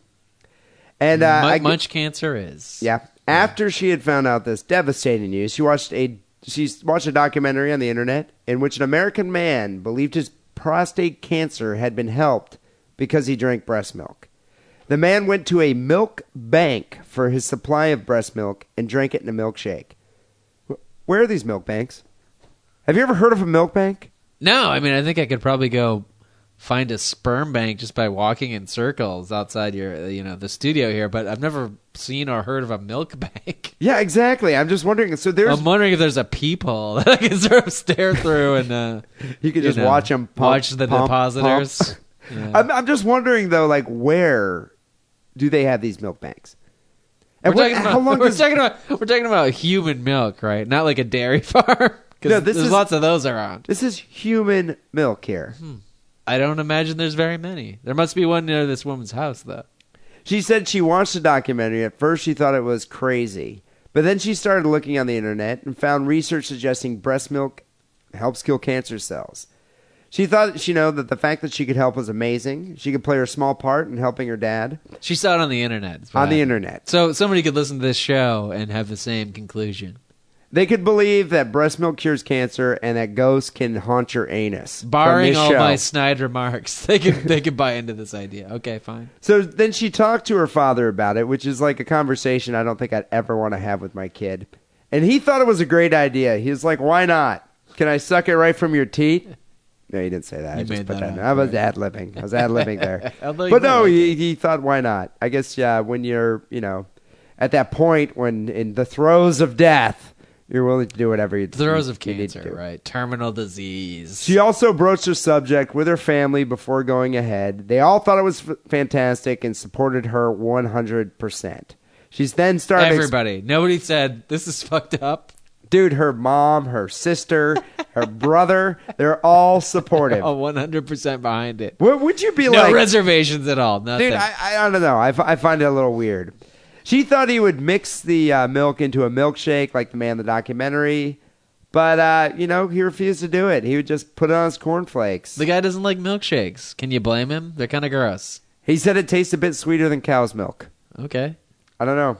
And uh, Mu- I, much cancer is. yeah, after she had found out this devastating news, she watched a she watched a documentary on the internet in which an American man believed his prostate cancer had been helped because he drank breast milk. The man went to a milk bank for his supply of breast milk and drank it in a milkshake. Where are these milk banks? Have you ever heard of a milk bank? No, I mean, I think I could probably go find a sperm bank just by walking in circles outside your, you know, the studio here. But I've never seen or heard of a milk bank. Yeah, exactly. I'm just wondering. So there's I'm wondering if there's a peephole that I can sort of stare through and uh, you could just know, watch them pump, watch the depositors. Yeah. I'm, I'm just wondering though, like where do they have these milk banks? We're what- talking, how about, long we're, does- talking about, we're talking about human milk, right? Not like a dairy farm. No, this there's is- lots of those around. This is human milk here. I don't imagine there's very many. There must be one near this woman's house, though. She said she watched the documentary. At first, she thought it was crazy, but then she started looking on the internet and found research suggesting breast milk helps kill cancer cells. She thought, you know, that the fact that she could help was amazing. She could play her small part in helping her dad She saw it on the internet. on the internet. So somebody could listen to this show and have the same conclusion. They could believe that breast milk cures cancer and that ghosts can haunt your anus. Barring all show. my snide remarks, they could they could buy into this idea. Okay, fine. So then she talked to her father about it, which is like a conversation I don't think I'd ever want to have with my kid. And he thought it was a great idea. He was like, "Why not? Can I suck it right from your teeth?" No, he didn't say that. I just put that that. I was ad libbing. I was ad libbing there. But no, he, he thought, "Why not?" I guess yeah. When you're, you know, at that point when in the throes of death, you're willing to do whatever you Throes of you need to cancer, do. right? Terminal disease. She also broached the subject with her family before going ahead. They all thought it was f- fantastic and supported her 100%. She's then started. ex- Everybody. Nobody said this is fucked up. Dude, her mom, her sister, her brother, they're all supportive. Oh, 100% behind it. What would you be like No like? reservations at all. Nothing. Dude, I, I don't know. I, f- I find it a little weird. She thought he would mix the uh, milk into a milkshake like the man in the documentary. But, uh, you know, he refused to do it. He would just put it on his cornflakes. the guy doesn't like milkshakes. Can you blame him? They're kind of gross. He said it tastes a bit sweeter than cow's milk. Okay. I don't know.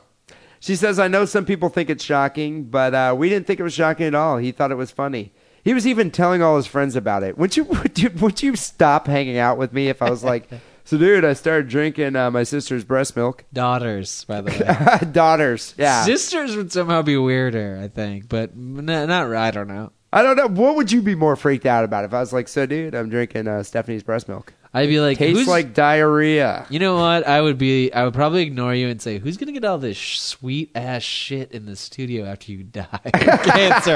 She says, I know some people think it's shocking, but uh, we didn't think it was shocking at all. He thought it was funny. He was even telling all his friends about it. Would you would you, would you stop hanging out with me if I was like, so dude, I started drinking uh, my sister's breast milk. Daughters, by the way. Daughters, yeah. Sisters would somehow be weirder, I think, but n- not. I don't know. I don't know. What would you be more freaked out about if I was like, so dude, I'm drinking uh, Stephanie's breast milk. I'd be like, Tastes who's- like diarrhea. You know what? I would be. I would probably ignore you and say, "Who's gonna get all this sh- sweet ass shit in the studio after you die of cancer?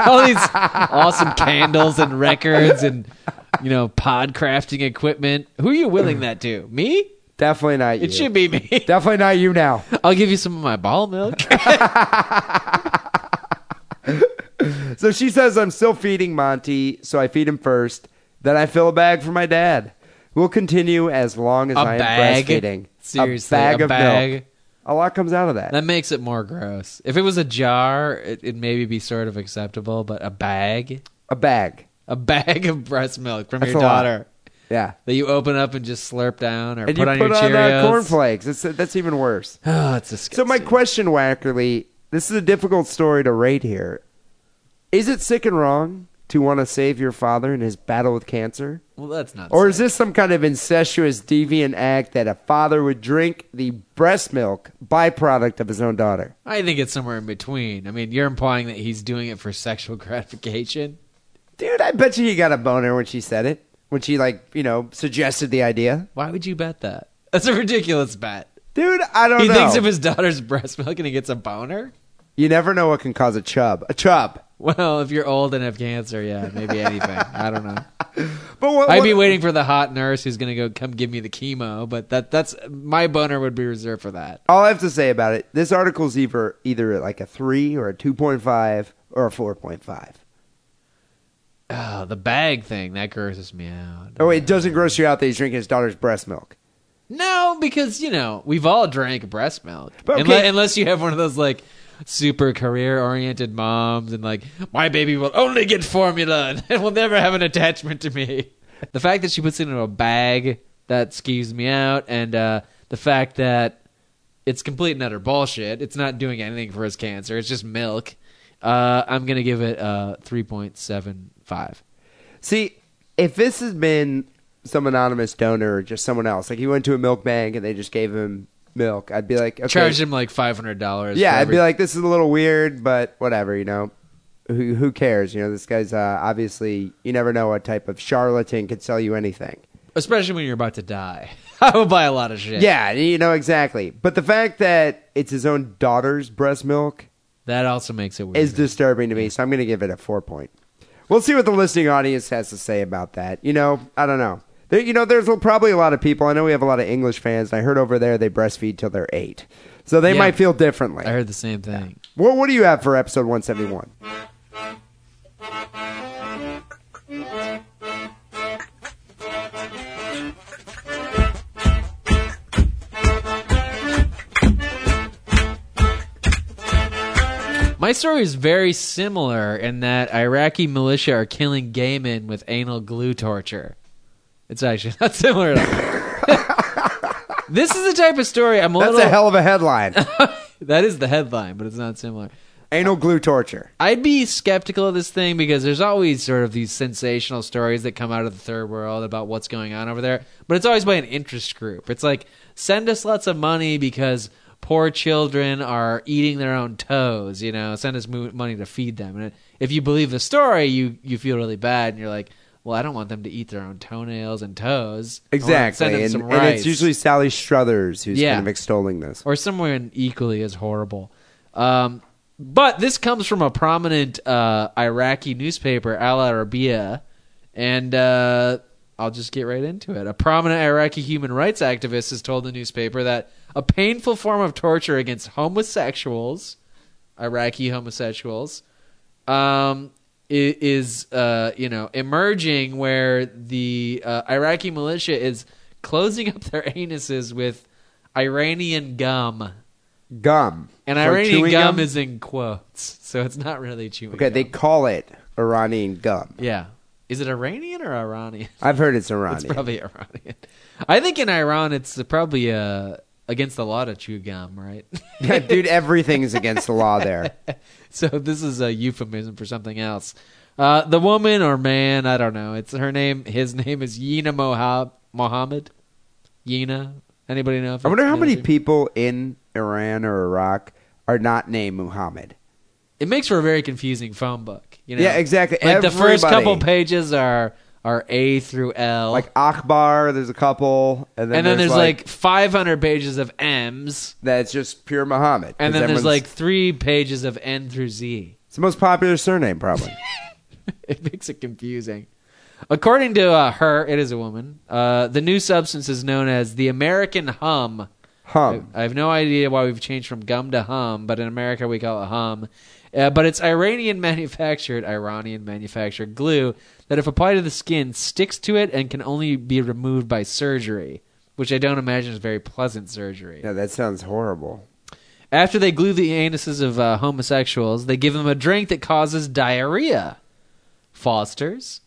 all these awesome candles and records and you know pod crafting equipment. Who are you willing that to? Me? Definitely not you. It should be me. Definitely not you now. I'll give you some of my ball milk. So she says I'm still feeding Monty, so I feed him first. Then I fill a bag for my dad. We'll continue as long as A I am bag? breastfeeding. Seriously, a bag a of bag? milk. A lot comes out of that. That makes it more gross. If it was a jar, it, it'd maybe be sort of acceptable, but a bag? A bag. A bag of breast milk from That's your a lot. daughter Yeah. that you open up and just slurp down or And put you on put your on uh, Cheerios. cornflakes. It's, that's even worse. Oh, it's So disgusting. my question, Wackerle, this is a difficult story to rate here. Is it sick and wrong to want to save your father in his battle with cancer? well, that's not. Or is this some kind of incestuous, deviant act that a father would drink the breast milk byproduct of his own daughter? I think it's somewhere in between. I mean, you're implying that he's doing it for sexual gratification. Dude, I bet you he got a boner when she said it. When she, like, you know, suggested the idea. Why would you bet that? That's a ridiculous bet. Dude, I don't He know. thinks of his daughter's breast milk and he gets a boner. you never know what can cause a chub. A chub. Well, if you're old and have cancer, yeah, maybe anything. I don't know. But what, I'd what- be waiting for the hot nurse who's gonna go come give me the chemo, but that that's my boner would be reserved for that. All I have to say about it, this article's either either like a three or a two point five or a four point five. Oh, the bag thing that grosses me out. Oh, it doesn't gross you out that he's drinking his daughter's breast milk. No, because you know we've all drank breast milk, okay. unless you have one of those like super career oriented moms and like my baby will only get formula and will never have an attachment to me. The fact that she puts it in a bag that skews me out, and uh, the fact that it's complete and utter bullshit. It's not doing anything for his cancer. It's just milk. Uh, I'm gonna give it uh, point seven five. See, if this has been some anonymous donor or just someone else, like he went to a milk bank and they just gave him milk, I'd be like, okay, Charge him like five hundred dollars. yeah, I'd be like, this is a little weird, but whatever, you know. Who who cares? You know, this guy's uh, obviously you never know what type of charlatan could sell you anything. especially when you're about to die. I would buy a lot of shit. Yeah, you know exactly. But the fact that it's his own daughter's breast milk that also makes it weird. is disturbing to me, so I'm going to give it a four point. We'll see what the listening audience has to say about that. You know, I don't know. There, you know, there's probably a lot of people. I know we have a lot of English fans. And I heard over there they breastfeed till they're eight, so they Yeah. might feel differently. I heard the same thing. What, what do you have for episode 171? My story is very similar in that Iraqi militia are killing gay men with anal glue torture. It's actually not similar at all. this is the type of story I'm a little That's little. a hell of a headline. that is the headline, but it's not similar. Anal glue torture. I'd be skeptical of this thing because there's always sort of these sensational stories that come out of the third world about what's going on over there, but it's always by an interest group. It's like send us lots of money because poor children are eating their own toes. You know, send us mo- money to feed them. And if you believe the story, you you feel really bad, and you're like, well, I don't want them to eat their own toenails and toes. Exactly. And, and it's usually Sally Struthers who's Yeah. kind of extolling this. or someone equally as horrible. Um, but this comes from a prominent uh, Iraqi newspaper, Al Arabiya, and uh, I'll just get right into it. A prominent Iraqi human rights activist has told the newspaper that a painful form of torture against homosexuals, Iraqi homosexuals, um, is uh, you know emerging where the uh, Iraqi militia is closing up their anuses with Iranian gum. Gum. And So Iranian chewing gum, is in quotes, so it's not really chewing. Okay, they call it Iranian gum. yeah. Is it Iranian or Iranian? I've heard it's Iranian. It's probably Iranian. I think in Iran it's probably uh, against the law to chew gum, right? Yeah, dude, everything is against the law there. so this is a euphemism for something else. Uh, the woman or man, I don't know. It's her name. His name is Yina Mohab Mohammed. Yina. Anybody know? I wonder how many people in Iran or Iraq are not named Muhammad. It makes for a very confusing phone book. You know? Yeah, exactly. Like the first couple pages are are A through L, Like Akbar, there's a couple, and then, and then there's, like, 500 pages of M's, that's just pure Muhammad. and then there's everyone's- like three pages of N through Z. it's the most popular surname probably. it makes it confusing. According to uh, her, it is a woman. Uh, the new substance is known as the American Hum Hum. I, I have no idea why we've changed from gum to hum, but in America we call it hum. Uh, but it's Iranian manufactured, Iranian manufactured glue that, if applied to the skin, sticks to it and can only be removed by surgery, which I don't imagine is very pleasant surgery. Yeah, that sounds horrible. After they glue the anuses of uh, homosexuals, they give them a drink that causes diarrhea. Fosters.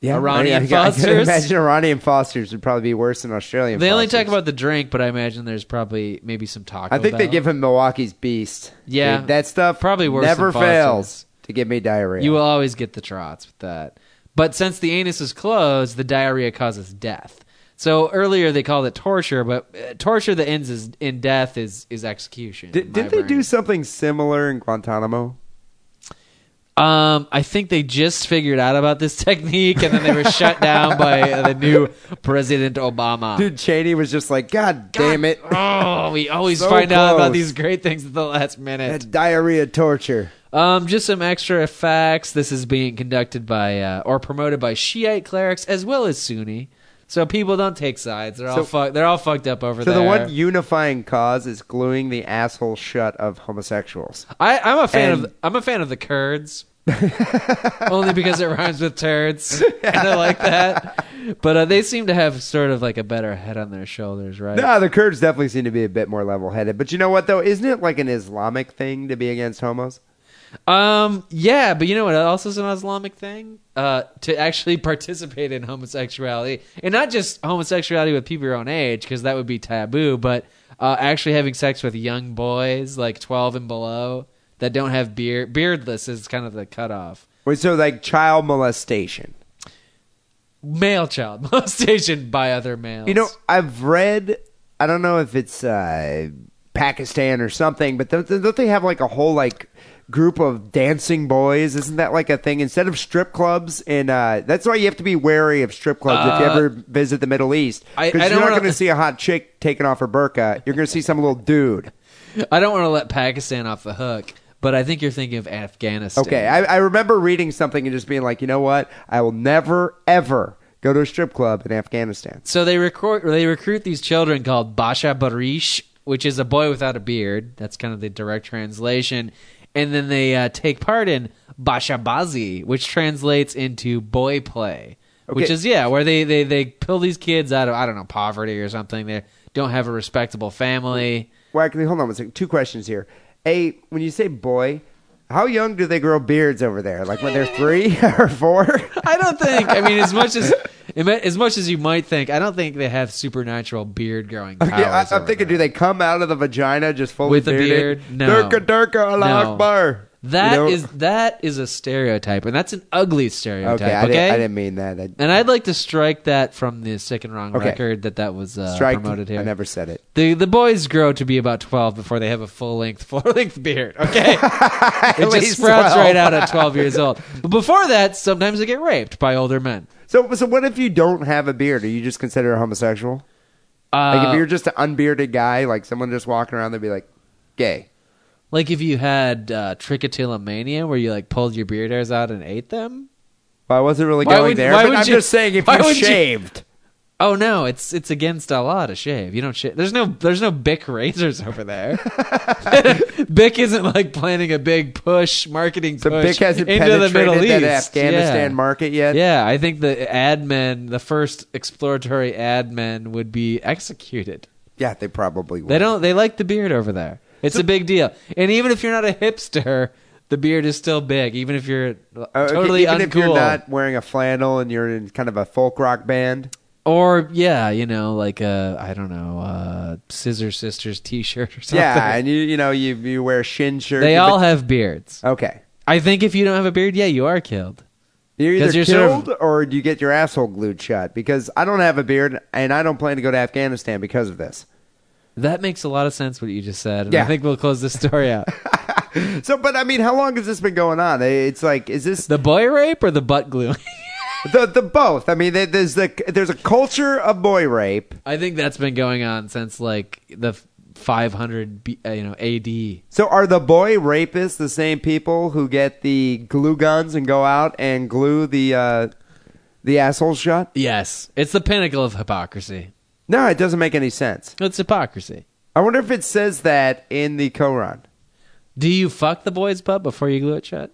Yeah, Iranian I, I, I can imagine Iranian Fosters would probably be worse than Australian. They only talk about the drink, but I imagine there's probably maybe some Taco I think they give him Milwaukee's Beast. Yeah. Dude, that stuff Probably worse never fails to give me diarrhea. You will always get the trots with that. But since the anus is closed, the diarrhea causes death. So earlier they called it torture, but uh, torture that ends is, in death is is execution. Did, did they do something similar in Guantanamo? Um, I think they just figured out about this technique, and then they were shut down by the new President Obama. Dude, Cheney was just like, God, damn it, Oh, we always So find out about these great things at the last minute. that's diarrhea torture. Um, just some extra facts. This is being conducted by uh, or promoted by Shiite clerics as well as Sunni. So people don't take sides. They're all So- fuck. They're all fucked up over there. So there. the one unifying cause is gluing the asshole shut of homosexuals. I, I'm a fan And- of. I'm a fan of the Kurds. Only because it rhymes with turds, and I like that. But uh, they seem to have sort of like a better head on their shoulders, right? No, the Kurds definitely seem to be a bit more level-headed. But you know what, though? Isn't it like an Islamic thing to be against homos? Um, yeah, but you know what else is an Islamic thing? Uh, to actually participate in homosexuality, and not just homosexuality with people your own age, because that would be taboo, but uh, actually having sex with young boys, like twelve and below, that don't have beard. Beardless is kind of the cutoff. Wait, so like child molestation. Male child molestation by other males. You know, I've read. I don't know if it's uh, Pakistan or something, but don't, don't they have like a whole like group of dancing boys? Isn't that like a thing instead of strip clubs? And uh, that's why you have to be wary of strip clubs if you Uh, ever visit the Middle East. Because you're not wanna- going to see a hot chick taking off her burqa. You're going to see some little dude. I don't want to let Pakistan off the hook, but I think you're thinking of Afghanistan. Okay, I, I remember reading something and just being like, you know what? I will never ever go to a strip club in Afghanistan. So they recruit they recruit these children called Basha Barish, which is a boy without a beard. That's kind of the direct translation. And then they uh, take part in Basha Bazi, which translates into boy play. Which is yeah, where they, they, they pull these kids out of I don't know poverty or something. They don't have a respectable family. Well, actually, hold on one second. Two questions here. A, when you say boy, how young do they grow beards over there? Like when they're three or four? I don't think. I mean, as much as as much as you might think, I don't think they have supernatural beard growing powers. Okay, I, I'm thinking, do they come out of the vagina just fully With a beard? No. Durka durka Allah No. Akbar. That You know? is that is a stereotype, and that's an ugly stereotype. okay. Okay, I, Didn't, I didn't mean that. I, and I'd like to strike that from the sick and wrong Okay. record that that was uh, strike. promoted here. I never said it. The the boys grow to be about twelve before they have a full length full length beard. Okay, it just least sprouts 12. right out at twelve years old. But before that, sometimes they get raped by older men. So, so what if you don't have a beard? Are you just considered a homosexual? Uh, Like if you're just an unbearded guy, like someone just walking around, they'd be like, gay. Like if you had uh, trichotillomania, where you like pulled your beard hairs out and ate them. Well, I wasn't really Why going would- there, why but would I'm you- just saying if why you would you- shaved. Oh no, it's it's against Allah to shave. You don't shave. There's no there's no Bic razors over there. Bic isn't like planning a big push marketing So push Bic hasn't into the Middle penetrated East. Afghanistan yeah. market yet. Yeah, I think the ad men, the first exploratory ad men, would be executed. Yeah, they probably would. They don't. They like the beard over there. It's a big deal. And even if you're not a hipster, the beard is still big. Even if you're okay, totally even uncool. if you're not wearing a flannel and you're in kind of a folk rock band. Or yeah, you know, like a I don't know, uh, Scissor Sisters T-shirt or something. Yeah, and you you know you you wear shin shirts. they all have beards. okay. I think if you don't have a beard, yeah, you are killed. You're 'Cause either you're sort of- killed or you get your asshole glued shut. Because I don't have a beard and I don't plan to go to Afghanistan because of this. That makes a lot of sense what you just said. And Yeah. I think we'll close this story out. So, but I mean, how long has this been going on? It's like, is this the boy rape or the butt glue? the the both? I mean, there's the there's a culture of boy rape. I think that's been going on since like the 500 B, uh, you know AD. So, are the boy rapists the same people who get the glue guns and go out and glue the uh, the asshole shut? Yes, it's the pinnacle of hypocrisy. No, it doesn't make any sense. It's hypocrisy. I wonder if it says that in the Quran. Do you fuck the boy's butt before you glue it shut?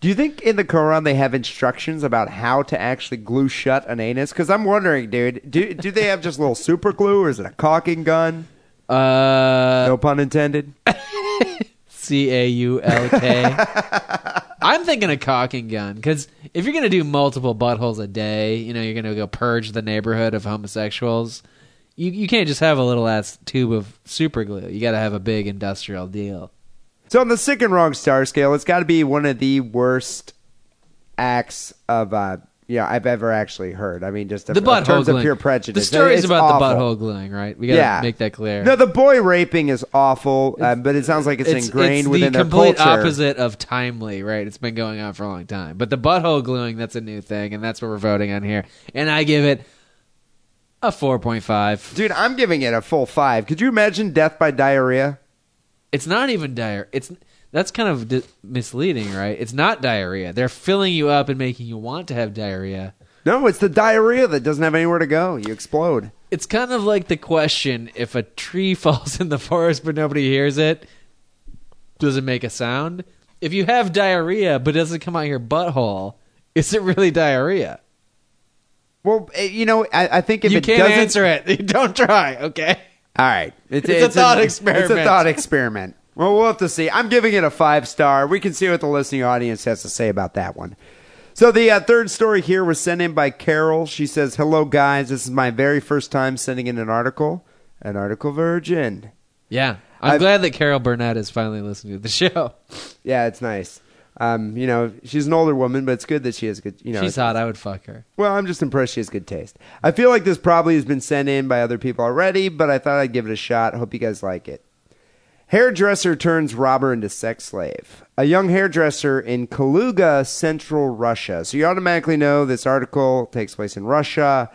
Do you think in the Quran they have instructions about how to actually glue shut an anus? Because I'm wondering, dude, do do they have just a little super glue, or is it a caulking gun? Uh, No pun intended. C A U L K. I'm thinking a caulking gun because if you're gonna do multiple buttholes a day, you know you're gonna go purge the neighborhood of homosexuals. You you can't just have a little ass tube of super glue. You got to have a big industrial deal. So on the sick and wrong star scale, it's got to be one of the worst acts of uh, yeah I've ever actually heard. I mean, just The in butthole terms gluing. of pure prejudice. The story's It's about awful. the butthole gluing, right? We got to Yeah. make that clear. No, the boy raping is awful, uh, but it sounds like it's, ingrained it's within the their complete culture. opposite of timely, right? It's been going on for a long time. But the butthole gluing, that's a new thing, and that's what we're voting on here. And I give it a 4.5. Dude, I'm giving it a full five. Could you imagine death by diarrhea? It's not even diarrhea. It's that's kind of di- misleading, right? It's not diarrhea. They're filling you up and making you want to have diarrhea. No, it's the diarrhea that doesn't have anywhere to go. You explode. It's kind of like the question: if a tree falls in the forest but nobody hears it, does it make a sound? If you have diarrhea but it doesn't come out your butthole, is it really diarrhea? Well, eh, you know, I, I think if you it can't doesn't answer it. Don't try, okay? All right. It's a thought It's a thought experiment. Well, we'll have to see. I'm giving it a five star. We can see what the listening audience has to say about that one. So the uh, third story here was sent in by Carol. She says, "Hello guys, this is my very first time sending in an article. An article virgin. Yeah. I'm I've- glad that Carol Burnett is finally listening to the show. Yeah, it's nice. Um, you know, she's an older woman, but it's good that she has good. You know, She's hot. I would fuck her. Well, I'm just impressed she has good taste. I feel like this probably has been sent in by other people already, but I thought I'd give it a shot. Hope you guys like it. Hairdresser turns robber into sex slave. A young hairdresser in Kaluga, central Russia. So you automatically know this article takes place in Russia.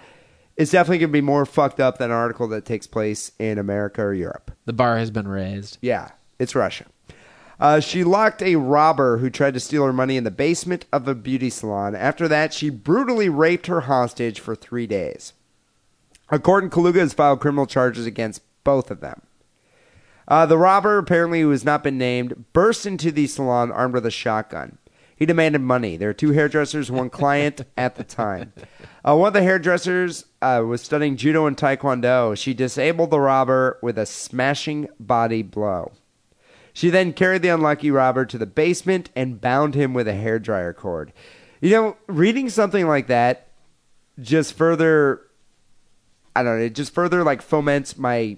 It's definitely going to be more fucked up than an article that takes place in America or Europe. The bar has been raised. Yeah, it's Russia. Uh, she locked a robber who tried to steal her money in the basement of a beauty salon. After that, she brutally raped her hostage for three days. A court in Kaluga has filed criminal charges against both of them. Uh, the robber, apparently who has not been named, burst into the salon armed with a shotgun. He demanded money. There were two hairdressers, one client at the time. Uh, one of the hairdressers uh, was studying judo and taekwondo. She disabled the robber with a smashing body blow. She then carried the unlucky robber to the basement and bound him with a hairdryer cord. You know, reading something like that just further I don't know, it just further like foments my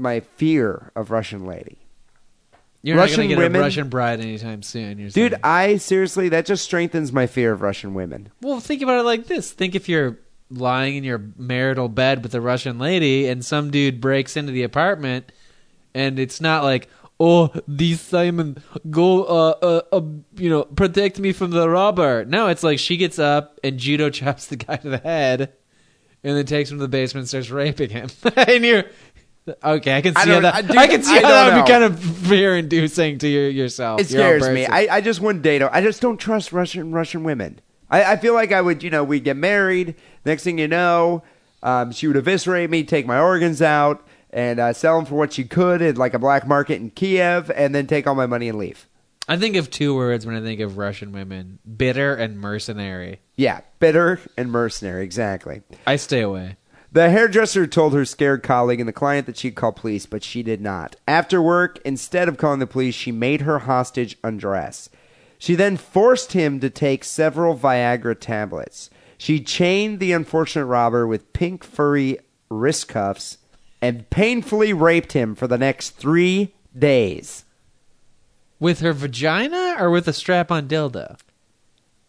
my fear of Russian lady. You're not Russian going to get women- a Russian bride anytime soon. Dude, saying. I seriously that just strengthens my fear of Russian women. well, think about it like this. Think if you're lying in your marital bed with a Russian lady and some dude breaks into the apartment and it's not like, oh, Dee Simon, go, uh, uh, uh, you know, protect me from the robber. No, it's like she gets up and judo chops the guy to the head and then takes him to the basement and starts raping him. and you're. Okay, I can I see how that. I- I, can see I how that don't would be kind of fear-inducing to your, yourself. It scares me. I, I just one day though. I just don't trust Russian Russian women. I, I feel like I would, you know, we'd get married. Next thing you know, um, she would eviscerate me, take my organs out, and uh, sell them for what she could at like a black market in Kiev, and then take all my money and leave. I think of two words when I think of Russian women: bitter and mercenary. Yeah, bitter and mercenary. Exactly. I stay away. The hairdresser told her scared colleague and the client that she'd call police, but she did not. After work, instead of calling the police, she made her hostage undress. She then forced him to take several Viagra tablets. She chained the unfortunate robber with pink furry wrist cuffs and painfully raped him for the next three days. With her vagina or with a strap-on dildo?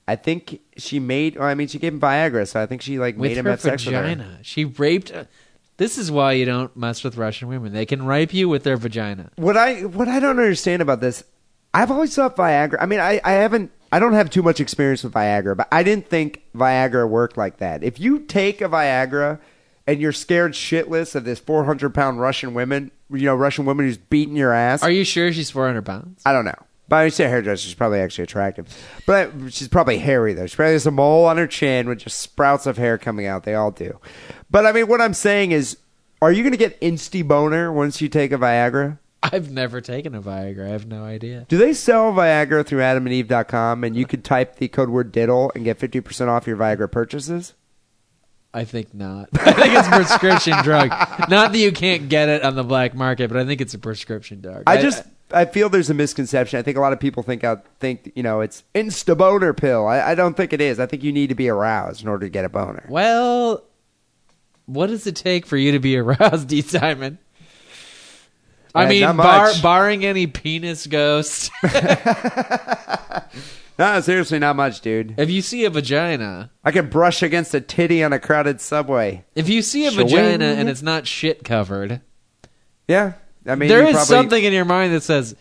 I think she made. Well, I mean, she gave him Viagra, so I think she like With made him her have sex with her. vagina. She raped. Uh, this is why you don't mess with Russian women. They can rape you with their vagina. What I what I don't understand about this, I've always thought Viagra. I mean, I, I haven't. I don't have too much experience with Viagra, but I didn't think Viagra worked like that. If you take a Viagra and you're scared shitless of this 400 pound Russian woman, you know, Russian woman who's beating your ass. Are you sure she's 400 pounds? I don't know. But I say hairdresser, she's probably actually attractive. But she's probably hairy, though. She probably has a mole on her chin with just sprouts of hair coming out. They all do. But I mean, what I'm saying is, Are you going to get insty boner once you take a Viagra? I've never taken a Viagra. I have no idea. Do they sell Viagra through adamandeve.com and you could type the code word diddle and get 50% off your Viagra purchases? I think not. I think it's a prescription drug. Not that you can't get it on the black market, but I think it's a prescription drug. I just I feel there's a misconception. I think a lot of people think out think you know it's insta boner pill. I, I don't think it is. I think you need to be aroused in order to get a boner. well, what does it take for you to be aroused, Dee Simon? I Uh, mean, bar, barring any penis ghosts, No, seriously, not much, dude. if you see a vagina, I could brush against a titty on a crowded subway. if you see a Swing. vagina and it's not shit covered, Yeah, I mean, there is probably- something in your mind that says,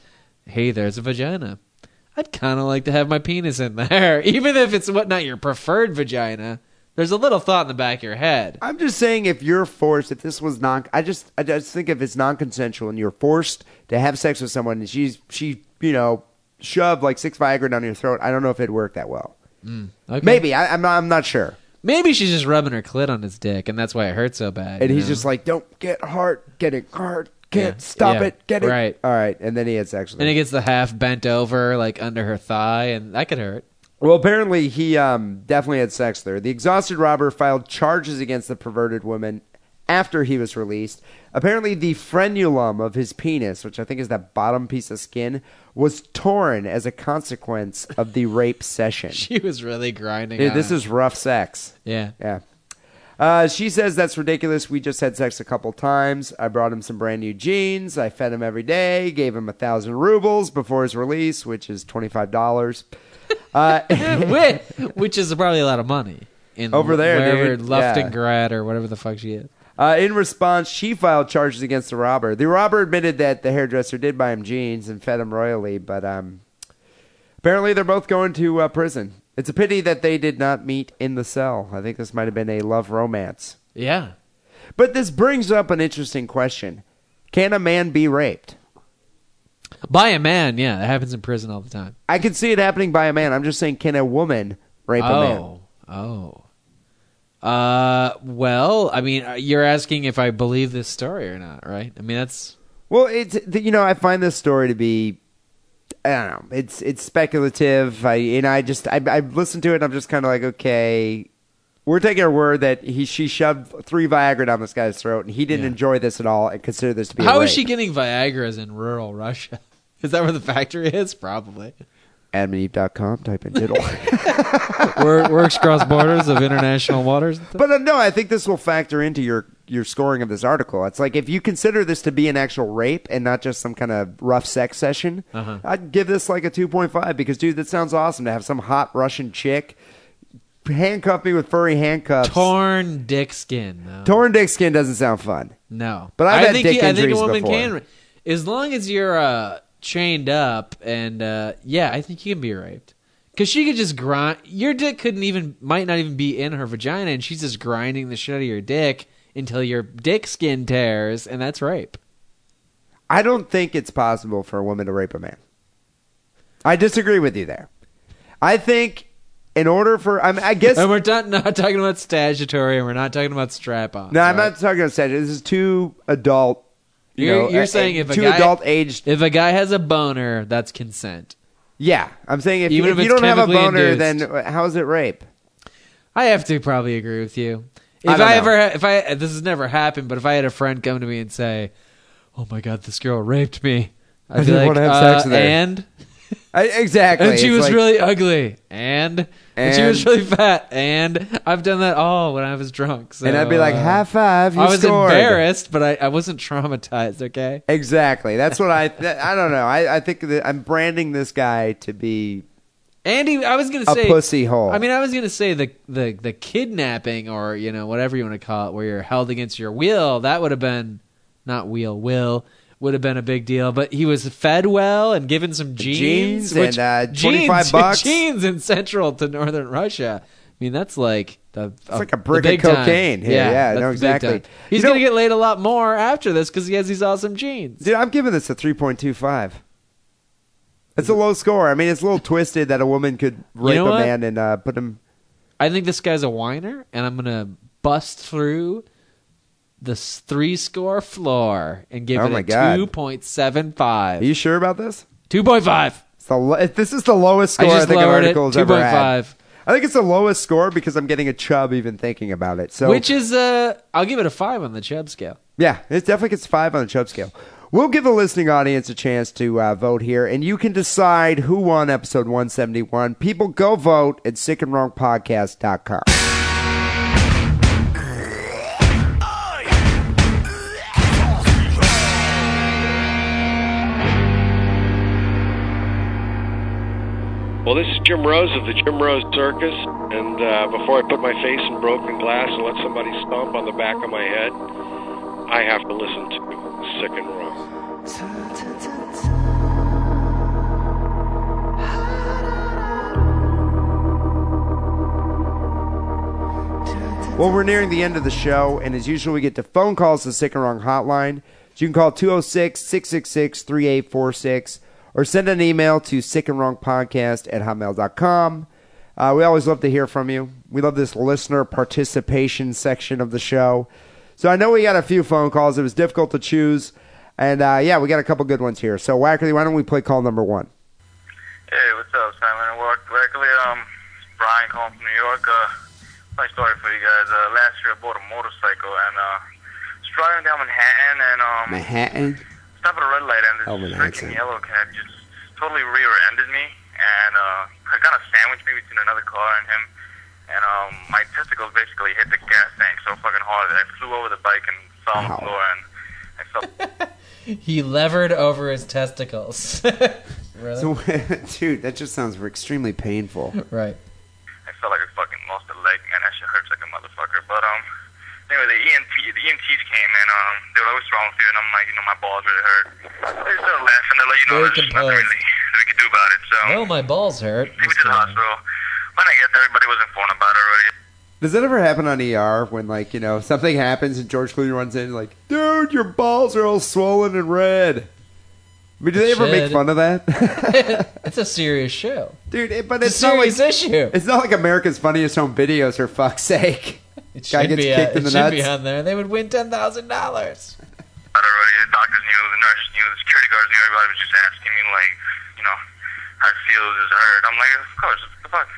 "Hey, there's a vagina. I'd kind of like to have my penis in there, even if it's what not your preferred vagina." There's a little thought in the back of your head. I'm just saying, if you're forced, if this was non, I just, I just think if it's non-consensual and you're forced to have sex with someone and she's, she, you know, shoved like six Viagra down your throat, I don't know if it'd work that well. Mm, okay. Maybe I, I'm not, I'm not sure. Maybe she's just rubbing her clit on his dick, and that's why it hurts so bad. And he's know? just like, "Don't get hard, get it hard, can't Yeah. stop Yeah. it, get it." Right. All right, and then he had sex with and he gets the half bent over, like under her thigh, and that could hurt. Well, apparently he um, definitely had sex there. The exhausted robber filed charges against the perverted woman after he was released. Apparently, the frenulum of his penis, which I think is that bottom piece of skin, was torn as a consequence of the rape session. She was really grinding. Dude, this him. is rough sex. yeah. Yeah. Uh, she says that's ridiculous. We just had sex a couple times. I brought him some brand new jeans. I fed him every day. Gave him a thousand rubles before his release, which is twenty five dollars. Uh, which, which is probably a lot of money in Over there, wherever dude. Yeah. Or whatever the fuck she is. Uh, in response, she filed charges against the robber. The robber admitted that the hairdresser did buy him jeans and fed him royally, but um, apparently they're both going to uh, prison. It's a pity that they did not meet in the cell. I think this might have been a love romance. Yeah. But this brings up an interesting question: Can a man be raped? By a man, yeah, that happens in prison all the time. I can see it happening by a man. I'm just saying, can a woman rape a man? oh, oh. Uh, well, I mean, uh, you're asking if I believe this story or not, right? I mean, that's Well, it's you know I find this story to be I don't know it's it's speculative. I and I just I I listened to it. and I'm just kind of like okay, we're taking her word that he she shoved three Viagra down this guy's throat and he didn't Yeah. enjoy this at all and consider this to be a how is rape. she getting Viagra's in rural Russia? Is that where the factory is? Probably. AdamandEve.com, type in diddle. Works cross borders of international waters. but uh, no, I think this will factor into your your scoring of this article. It's like if you consider this to be an actual rape and not just some kind of rough sex session, Uh-huh. I'd give this like a 2.5 because dude, that sounds awesome to have some hot Russian chick handcuff me with furry handcuffs. Torn dick skin. No. Torn dick skin doesn't sound fun. No, But I've I had think dick you- I think a woman before. can, as long as you're uh, chained up, and uh, yeah, I think you can be raped. Because she could just grind. Your dick couldn't even, might not even be in her vagina, and she's just grinding the shit out of your dick until your dick skin tears, and that's rape. I don't think it's possible for a woman to rape a man. I disagree with you there. I think in order for I, mean, I guess And we're not, not talking about statutory, and we're not talking about strap-ons. no, I'm not talking about statutory. This is two adult. You You're, know, you're uh, saying if a two guy, adult aged if a guy has a boner, that's consent. Yeah, I'm saying if, Even if if you don't have a boner, induced. then how is it rape? I have to probably agree with you. If I I, ever, if I, this has never happened, but if I had a friend come to me and say, "Oh my god, this girl raped me," I'd be didn't like, wanna have uh, sex with her." and I, exactly. and she It's was like- really ugly, and and she was really fat, and I've done that all when I was drunk. So, and I'd be like, high five. You I was scored. embarrassed, but I, I wasn't traumatized. Okay, Exactly. That's what I. That, I don't know. I, I think that I'm branding this guy to be Andy, I was gonna say a pussy hole. I mean, I was gonna say the the the kidnapping or you know whatever you want to call it, where you're held against your will. That would have been not wheel will would have been a big deal. But he was fed well and given some jeans, Jeans which, and, uh, 25 jeans, bucks. jeans in central to northern Russia. I mean, that's like the it's like a brick of cocaine here. Yeah, no, exactly. He's You know- gonna get laid a lot more after this because he has these awesome jeans. Dude, I'm giving this a 3.25. It's a low score. I mean, it's a little twisted that a woman could rape know a man and uh, put him. I think this guy's a whiner, and I'm gonna bust through the three score floor and give Oh it a God. two point seven five. Are you sure about this? Two point five. It's the lo- this is the lowest score I, just think an lowered it. article has Two ever had. I think it's the lowest score because I'm getting a chub even thinking about it. So Which is uh I'll give it a five on the chub scale. Yeah, it definitely gets five on the chub scale. We'll give the listening audience a chance to uh, vote here, and you can decide who won episode 171. People go vote at sickandwrongpodcast.com. Well, this is Jim Rose of the Jim Rose Circus, and uh, before I put my face in broken glass and let somebody stomp on the back of my head, I have to listen to Sick and Wrong. Well, we're nearing the end of the show, and as usual, we get to phone calls to the Sick and Wrong hotline. So you can call 206 666 3846 or send an email to sickandwrongpodcast at hotmail.com. Uh, we always love to hear from you. We love this listener participation section of the show. So I know we got a few phone calls. It was difficult to choose. And uh, yeah, we got a couple good ones here. So, Wackerle, why don't we play call number one? Hey, what's up, Simon Berkeley? Um, Brian calling from New York. Uh, funny story for you guys. Uh, last year I bought a motorcycle and uh, was driving down Manhattan and um, Manhattan. Stopped at a red light and this Oh, Manhattan. freaking yellow cab just totally rear-ended me and uh, kind of sandwiched me between another car and him. And um, my testicles basically hit the gas tank so fucking hard that I flew over the bike and fell on the floor and I felt He levered over his testicles. really? So, dude, that just sounds extremely painful. right. I felt like I fucking lost a leg, and That shit hurts like a motherfucker. But um, anyway, the ENT, the EMTs came and um, they were like, "What's wrong with you?" And I'm like, you know, my balls really hurt. They started laughing. They're like, you know, Very there's nothing really that we can do about it. So Well, my balls hurt. take me to the hospital. When I get there, everybody was informed about it already. Does that ever happen on ER when, like, you know, something happens and George Clooney runs in, like, dude, your balls are all swollen and red? I mean, do they ever make fun of that? It's a serious show. dude, it, but It's, it's, a not like issue. it's not like America's Funniest Home Videos, for fuck's sake. It guy should gets be. kicked uh, in it the should be nuts. on there. They would win ten thousand dollars. About it already. The doctors knew, the nurses knew, the security guards knew. Everybody was just asking me like, you know, how I feel. Is hurt? I'm like, of course. What the fuck?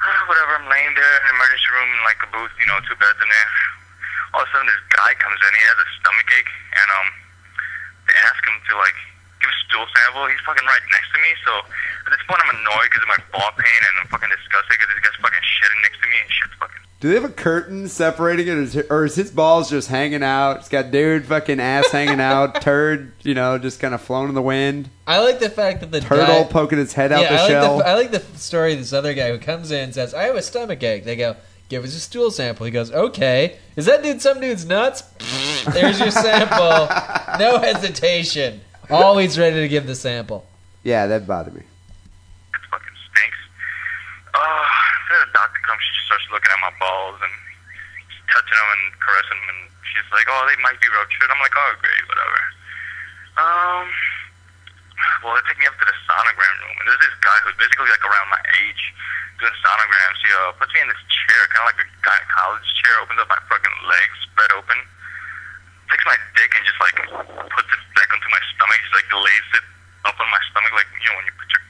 Ah, whatever. I'm laying there in the emergency room in like a booth, you know, two beds in there. All of a sudden, this guy comes in. He has a stomach ache, and um, they ask him to like give a stool sample. He's fucking right next to me. So at this point, I'm annoyed because of my ball pain, and I'm fucking disgusted because this guy's fucking shitting next to me, and shit's fucking. Do they have a curtain separating it, or is, or is his balls just hanging out? It's got dude fucking ass hanging out, turd, you know, just kind of flown in the wind, I like the fact that the turtle guy, poking its head out yeah, the I like shell. The, I like the story of this other guy who comes in and says, "I have a stomach ache." They go, "Give us a stool sample." He goes, "Okay." Is that dude some dude's nuts? There's your sample. No hesitation. Always ready to give the sample. yeah, that bothered me. It fucking stinks. Uh, then the doctor comes, she just starts looking at my balls and touching them and caressing them, and she's like, "Oh, they might be ruptured." I'm like, "Oh, great, whatever." Um, well, they take me up to the sonogram room, and there's this guy who's basically like around my age doing sonograms. He uh, puts me in this chair, kind of like a gynecologist chair, opens up my fucking legs, spread open, takes my dick and just like puts it back onto my stomach. Just like lays it up on my stomach, like you know when you put your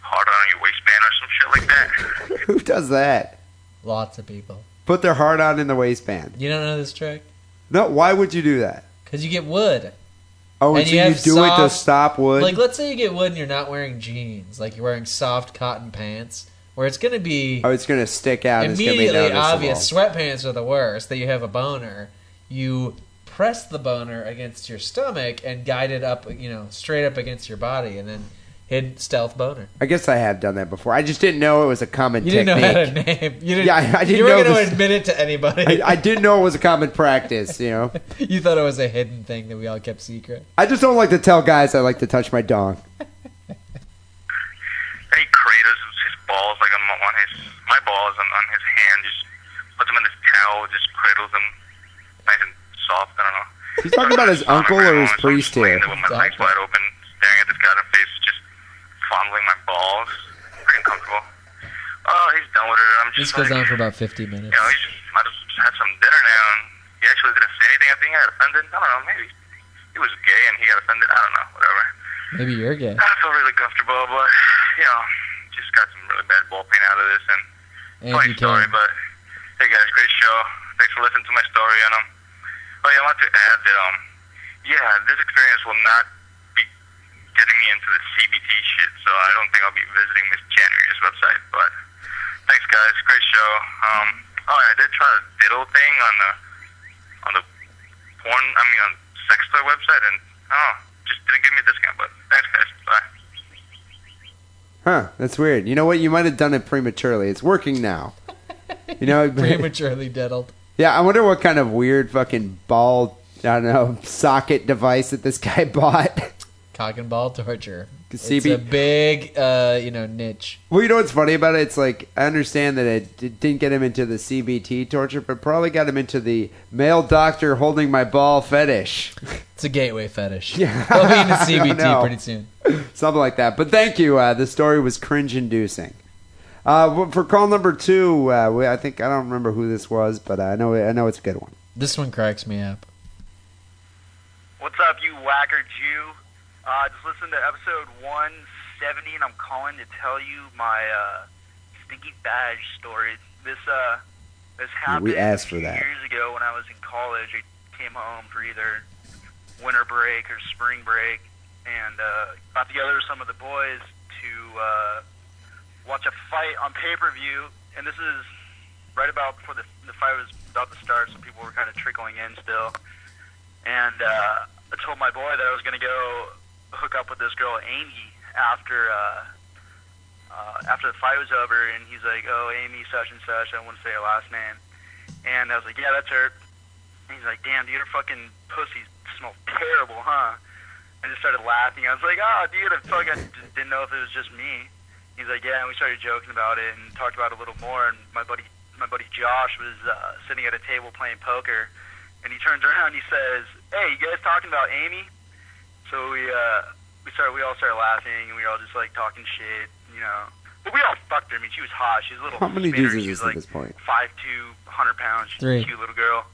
heart on your waistband or some shit like that. Who does that? Lots of people. Put their heart on in the waistband. You don't know this trick? No, why would you do that? Because you get wood. Oh, And so you you, do it to stop wood? Like, let's say you get wood and you're not wearing jeans. Like, you're wearing soft cotton pants, where it's going to be oh, it's going to stick out. and it's gonna be immediately obvious. Sweatpants are the worst. That you have a boner. You press the boner against your stomach and guide it up, you know, straight up against your body, and then hit stealth boner. I guess I have done that before. I just didn't know it was a common You didn't technique. know how to name. You didn't. Yeah, I- I didn't You were know going to admit it to anybody. I, I didn't know it was a common practice. You know, you thought it was a hidden thing that we all kept secret. I just don't like to tell guys I like to touch my dong. Then he cradles his balls like on, on his my balls on, on his hand, just puts them in this towel, just cradles them nice and soft. I don't know. He's talking about his uncle or his priest just here. With my legs wide open, staring at this guy in the face, just fondling my balls. Pretty uncomfortable. Oh, he's done with it. I'm just. This just goes like, on for about 50 minutes. you know, he just might well just had some dinner now. And he actually didn't say anything I think I got offended. I don't know. Maybe he was gay and he got offended. I don't know. Whatever. Maybe you're gay. I feel really comfortable, but you know, just got some really bad ball pain out of this and And funny story. can. But hey guys, great show. Thanks for listening to my story. And um, oh yeah, I want to add that um, yeah, this experience will not getting me into the CBT shit. So I don't think I'll be visiting Miss January's website. But thanks guys, great show. Um, oh yeah, I did try the diddle thing on the on the porn. I mean on sex toy website, and oh, just didn't give me a discount. But thanks guys. Bye. Huh, that's weird. You know what? You might have done it prematurely. It's working now. You know, Prematurely diddled. yeah. I wonder what kind of weird fucking ball, I don't know, socket device that this guy bought. Cock and ball torture. It's CB a big, uh, you know, niche. Well, you know what's funny about it? It's like I understand that it, it didn't get him into the CBT torture, but probably got him into the male doctor holding my ball fetish, It's a gateway fetish. Yeah. They'll be into I don't know. CBT pretty soon. something like that. But thank you. Uh, the story was cringe-inducing. Uh, for call number two, uh, we, I think I don't remember who this was, but I know I know it's a good one. This one cracks me up. What's up, you whacker Jew? Uh, just listen to episode 170, and I'm calling to tell you my uh, stinky badge story. This uh, this happened we asked for that. years ago when I was in college. I came home for either winter break or spring break, and uh, got together with some of the boys to uh, watch a fight on pay-per-view. And this is right about before the the fight was about to start, so people were kind of trickling in still and uh, I told my boy that I was going to go hook up with this girl Amy after uh, uh, after the fight was over, and he's like, "Oh, Amy, such and such." I won't say her last name, and I was like, "Yeah, that's her." And he's like, "Damn, dude, her fucking pussy smells terrible, huh?" I just started laughing. I was like, "Oh, dude, I I just didn't know if it was just me." He's like, "Yeah," and we started joking about it and talked about it a little more. And my buddy, my buddy Josh was uh, sitting at a table playing poker and he turns around and he says, "Hey, you guys talking about Amy?" So we uh we started we all started laughing and we were all just like talking shit, you know. But we all fucked her. I mean, she was hot. She's a little How many dudes is She this was like at this point? five two, hundred pounds. She's Three. a cute little girl.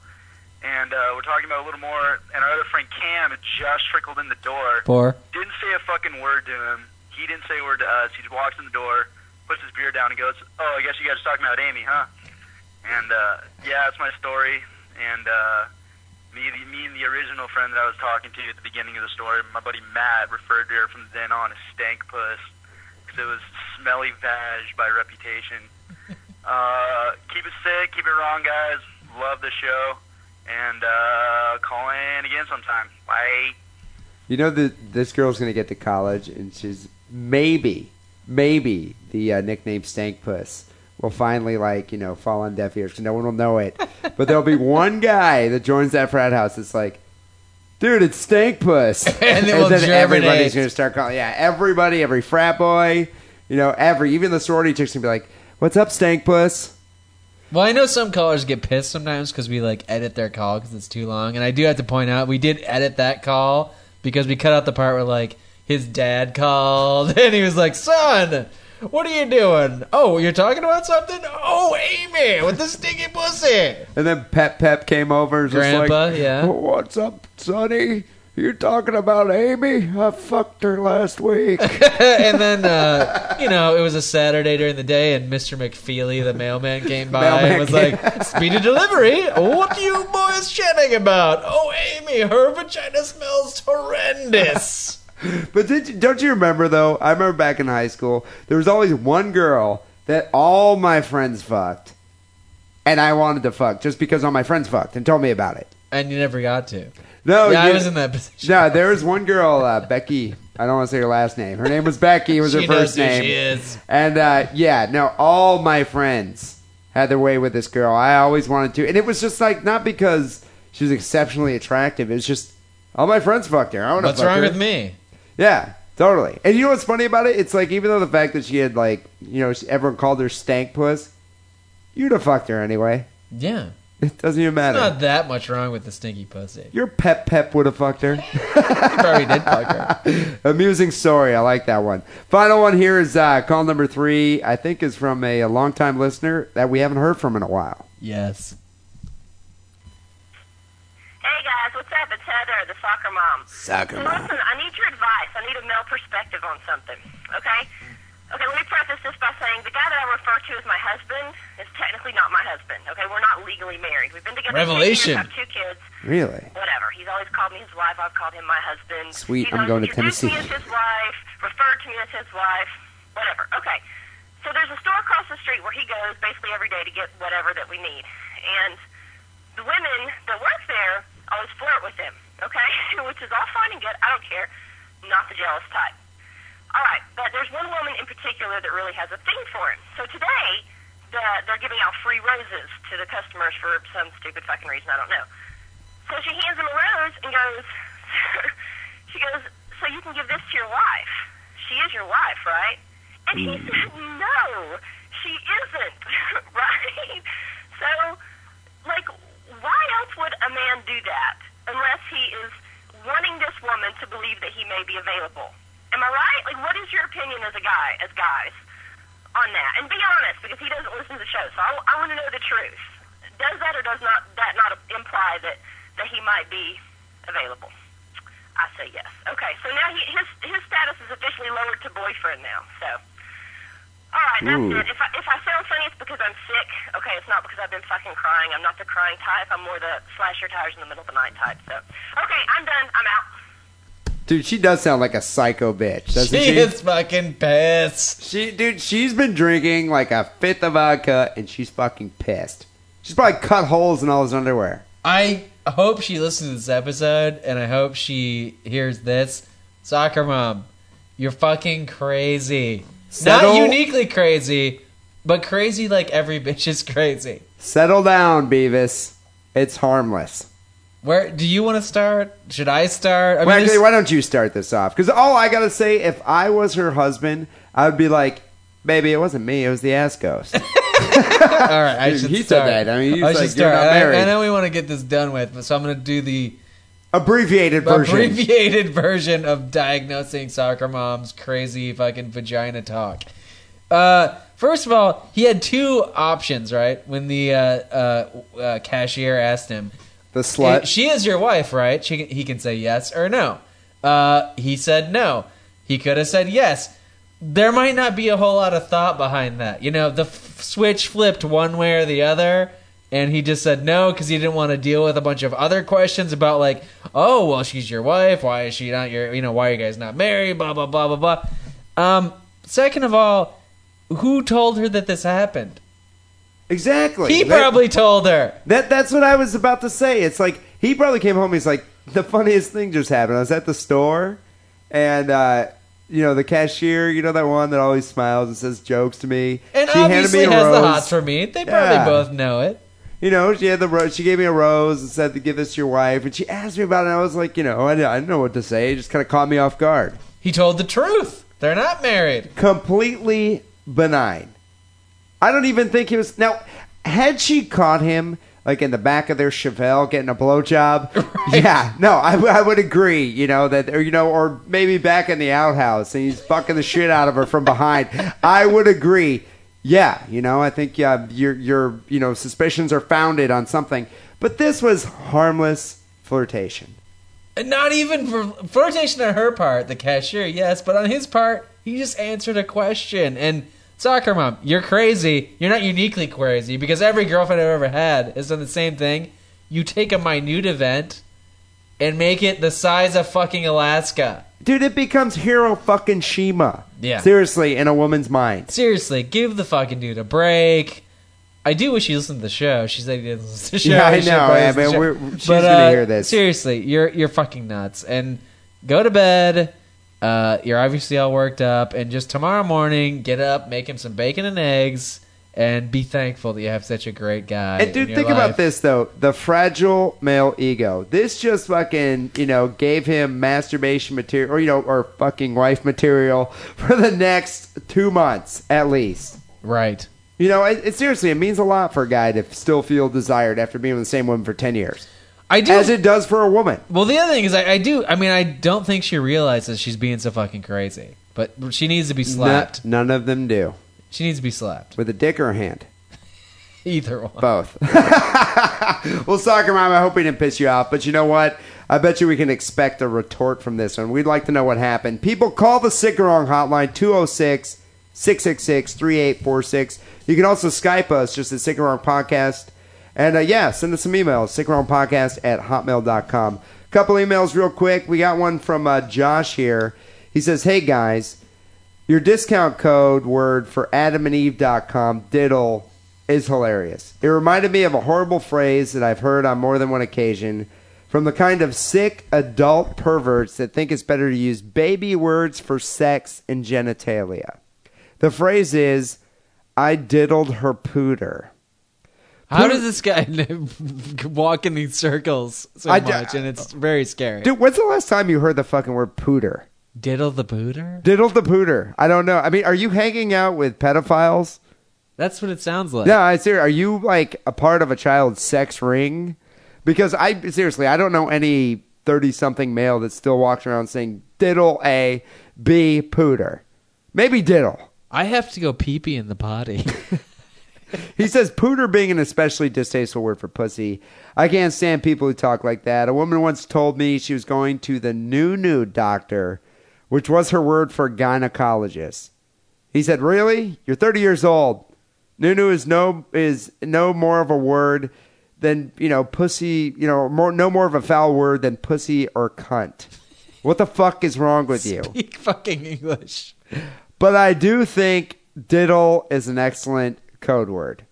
And uh, we're talking about a little more. And our other friend Cam had just trickled in the door. Four. Didn't say a fucking word to him. He didn't say a word to us. He just walks in the door, puts his beer down, and goes, "Oh, I guess you guys are talking about Amy, huh?" And uh, yeah, that's my story. And uh, me, the, me and the original friend that I was talking to at the beginning of the story, my buddy Matt, referred to her from then on as stank puss because it was smelly vag by reputation. Uh, keep it sick, keep it wrong, guys. Love the show, and uh, call in again sometime. Bye. You know that this girl's going to get to college, and she's maybe, maybe the uh, nickname Stank Puss will finally, like, you know, fall on deaf ears 'cause no one will know it. but there'll be one guy that joins that frat house that's like, dude, it's Stank Puss. And will then germinate. everybody's going to start calling. Yeah, everybody, every frat boy, you know, every, even the sorority chicks going to be like, what's up, Stank Puss? Well, I know some callers get pissed sometimes because we like edit their call because it's too long, and I do have to point out we did edit that call because we cut out the part where like his dad called and he was like, "Son, what are you doing? Oh, you're talking about something? Oh, Amy with the stinky pussy." And then Pep Pep came over. and was just Grandpa, like, yeah. What's up, Sonny? You talking about Amy? I fucked her last week. and then uh, you know it was a Saturday during the day, and Mr. McFeely, the mailman, came by Mailman and was came- like, "Speedy delivery. What are you boys chatting about? Oh, Amy, her vagina smells horrendous." but did you, don't you remember though? I remember back in high school, there was always one girl that all my friends fucked, and I wanted to fuck just because all my friends fucked and told me about it. and you never got to. No, yeah, I was in that position. No, there was one girl, uh, Becky. I don't want to say her last name. Her name was Becky. It was her first name. she is. And uh, yeah, no, all my friends had their way with this girl. I always wanted to, and it was just like not because she was exceptionally attractive. It was just all my friends fucked her. I want to What's wrong her. with me? Yeah, totally. And you know what's funny about it? It's like even though the fact that she had like you know everyone called her stank puss, you'd have fucked her anyway. Yeah, It doesn't even matter. not that much wrong with the stinky pussy. Your pep pep would have fucked her. Probably did fuck her. Amusing story. I like that one. Final one here is uh, call number three. I think is from a, a longtime listener that we haven't heard from in a while. Yes. Hey guys, what's Heather, the soccer mom. Soccer mom. listen, I need your advice. I need a male perspective on something. Okay? Okay, let me preface this by saying the guy that I refer to as my husband is technically not my husband. Okay, we're not legally married. We've been together Revelation. 10 years, have two kids. Really? Whatever. He's always called me his wife. I've called him my husband. Sweet, He's I'm going to introduced Tennessee. me as his wife, referred to me as his wife. Whatever. Okay. So there's a store across the street where he goes basically every day to get whatever that we need, and the women that work there always flirt with him. Okay, which is all fine and good. I don't care. Not the jealous type. All right, but there's one woman in particular that really has a thing for him. So today, the, they're giving out free roses to the customers for some stupid fucking reason. I don't know. So she hands him a rose and goes, she goes, so you can give this to your wife. She is your wife, right? And he hmm. said, no, she isn't, right? So, like, why else would a man do that unless he is wanting this woman to believe that he may be available? Am I right? Like, what is your opinion as a guy, as guys, on that? And be honest, because he doesn't listen to the show, so I, I want to know the truth. Does that or does not that not imply that that he might be available? I say yes. Okay, so now he, his his status is officially lowered to boyfriend now. So, all right, that's Ooh. it. If I if I sound funny, it's because I'm sick. Okay, it's not because I've been fucking crying. I'm not the crying type. I'm more the slash your tires in the middle of the night type. So, okay, I'm done. I'm out. Dude, she does sound like a psycho bitch, doesn't She she? is fucking pissed. She, dude, she's been drinking like a fifth of vodka, and she's fucking pissed. She's probably cut holes in all his underwear. I hope she listens to this episode, and I hope she hears this. Soccer mom, you're fucking crazy. Settle- Not uniquely crazy, but crazy like every bitch is crazy. Settle down, Beavis. It's harmless. Where do you want to start? Should I start? I mean, Well, actually, why don't you start this off? Because all I gotta say, if I was her husband, I would be like, "Baby, it wasn't me. It was the ass ghost." all right, I should he said that. I mean, he's I like, should "You're start. not And I- married." I, know we want to get this done with, but so I'm going to do the Abbreviated version. abbreviated version of diagnosing soccer mom's crazy fucking vagina talk. Uh, first of all, he had two options, right? When the uh, uh, uh, cashier asked him, the slut. "She is your wife, right?" She, he can say yes or no. Uh, he said no. He could have said yes. There might not be a whole lot of thought behind that. You know, the f- switch flipped one way or the other, and he just said no because he didn't want to deal with a bunch of other questions about like, oh, well, she's your wife. Why is she not your? You know, why are you guys not married? Blah blah blah blah blah. Um, second of all, who told her that this happened? exactly. He That- probably told her. That that's what I was about to say. It's like he probably came home. He's like, the funniest thing just happened. I was at the store, and uh, you know the cashier, you know that one that always smiles and says jokes to me. And she handed obviously me a has the rose. hots for me. They probably Yeah. both know it. You know, she had the rose. She gave me a rose and said to give this to your wife, and she asked me about it. and I was like, you know, I, didn't- I didn't know what to say. It just kind of caught me off guard. He told the truth. They're not married. Completely benign. I don't even think he was now. Had she caught him like in the back of their Chevelle getting a blowjob, yeah, no, I, w- I would agree. You know that, or you know, or maybe back in the outhouse and he's fucking the shit out of her from behind. I would agree. Yeah, you know, I think uh, your your you know suspicions are founded on something, but this was harmless flirtation. And not even for flirtation on her part, the cashier, yes, but on his part, he just answered a question. And soccer mom, you're crazy. You're not uniquely crazy because every girlfriend I've ever had has done the same thing. You take a minute event and make it the size of fucking Alaska. Dude, it becomes hero fucking Shima. Yeah. Seriously, in a woman's mind. Seriously, give the fucking dude a break. I do wish he listened to the show. She said he didn't listen to the show. Yeah, I know, yeah, listen to the man, we're- she's gonna hear this. Seriously, you're you're fucking nuts. And go to bed. Uh, you're obviously all worked up, and just tomorrow morning, get up, make him some bacon and eggs, and be thankful that you have such a great guy. And dude, think life. about this though: the fragile male ego. This just fucking, you know, gave him masturbation material, or you know, or fucking wife material for the next two months at least. right? You know, it, it seriously, it means a lot for a guy to still feel desired after being with the same woman for ten years, I do. as it does for a woman. well, the other thing is, I, I do. I mean, I don't think she realizes she's being so fucking crazy. But she needs to be slapped. None, none of them do She needs to be slapped. with a dick or a hand. Either one. Both. well, soccer mom, I hope we didn't piss you off, but you know what? I bet you we can expect a retort from this one. We'd like to know what happened. People call the Wrong hotline 206 666 3846. You can also Skype us just at Wrong Podcast. And uh, yeah, send us some emails, Sick and Wrong Podcast at hotmail.com. Couple emails real quick. We got one from uh, Josh here. He says, Hey guys, your discount code word for adamandeve.com, diddle, is hilarious. It reminded me of a horrible phrase that I've heard on more than one occasion from the kind of sick adult perverts that think it's better to use baby words for sex and genitalia. The phrase is, I diddled her pooter. How does this guy walk in these circles so I much? And it's very scary. Dude, when's the last time you heard the fucking word pooter? Diddle the Pooter? Diddle the pooter. I don't know. I mean, are you hanging out with pedophiles? That's what it sounds like. Yeah, I ser- Are you like a part of a child's sex ring? Because I seriously, I don't know any thirty-something male that still walks around saying diddle a b pooter. Maybe diddle. I have to go pee pee in the potty. He says pooter being an especially distasteful word for pussy. I can't stand people who talk like that. A woman once told me she was going to the new new doctor, which was her word for gynecologist. He said, "Really? You're 30 years old. Nunu is no is no more of a word than you know pussy. You know, more no more of a foul word than pussy or cunt. What the fuck is wrong with you? Speak fucking English. But I do think diddle is an excellent code word.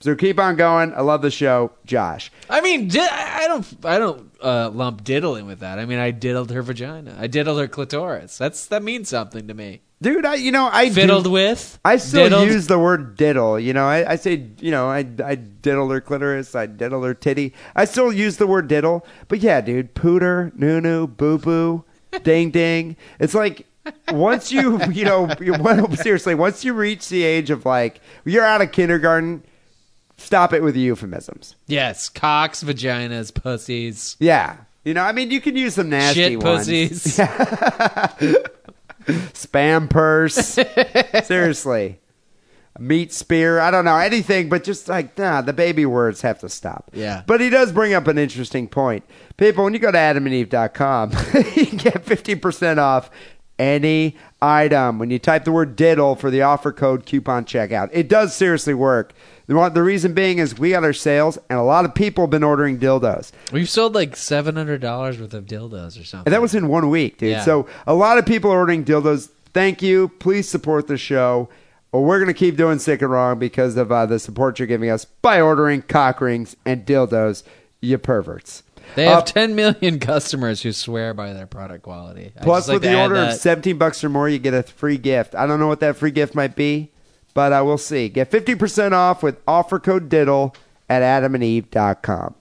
So keep on going. I love the show, Josh. I mean, di- I don't, I don't uh, lump diddling with that. I mean, I diddled her vagina. I diddled her clitoris. That's that means something to me. Dude, I you know I do- Fiddled with. I still diddled. use the word diddle. You know, I, I say, you know, I, I diddle her clitoris, I diddle her titty. I still use the word diddle. But yeah, dude, pooter, noo, boo boo, ding ding. It's like once you, you know, you, well, seriously, once you reach the age of like, you're out of kindergarten, stop it with the euphemisms. Yes, cocks, vaginas, pussies, Yeah. You know, I mean, you can use some nasty shit ones. pussies. spam purse. Seriously. Meat spear. I don't know. Anything, but just like, nah, the baby words have to stop. Yeah. But he does bring up an interesting point. People, when you go to adamandeve.com, you can get 50% off any item when you type the word diddle for the offer code coupon checkout. It does seriously work. The The reason being is we got our sales, and a lot of people have been ordering dildos. We've sold like seven hundred dollars worth of dildos or something. And that was in one week, dude. Yeah. So a lot of people are ordering dildos. Thank you. Please support the show. Well, we're going to keep doing sick and wrong because of uh, the support you're giving us by ordering cock rings and dildos, you perverts. They have Uh, 10 million customers who swear by their product quality. I Plus, like with the order of 17 bucks or more, you get a free gift. I don't know what that free gift might be, but uh, we'll see. Get 50% off with offer code DIDDLE at adamandeve.com.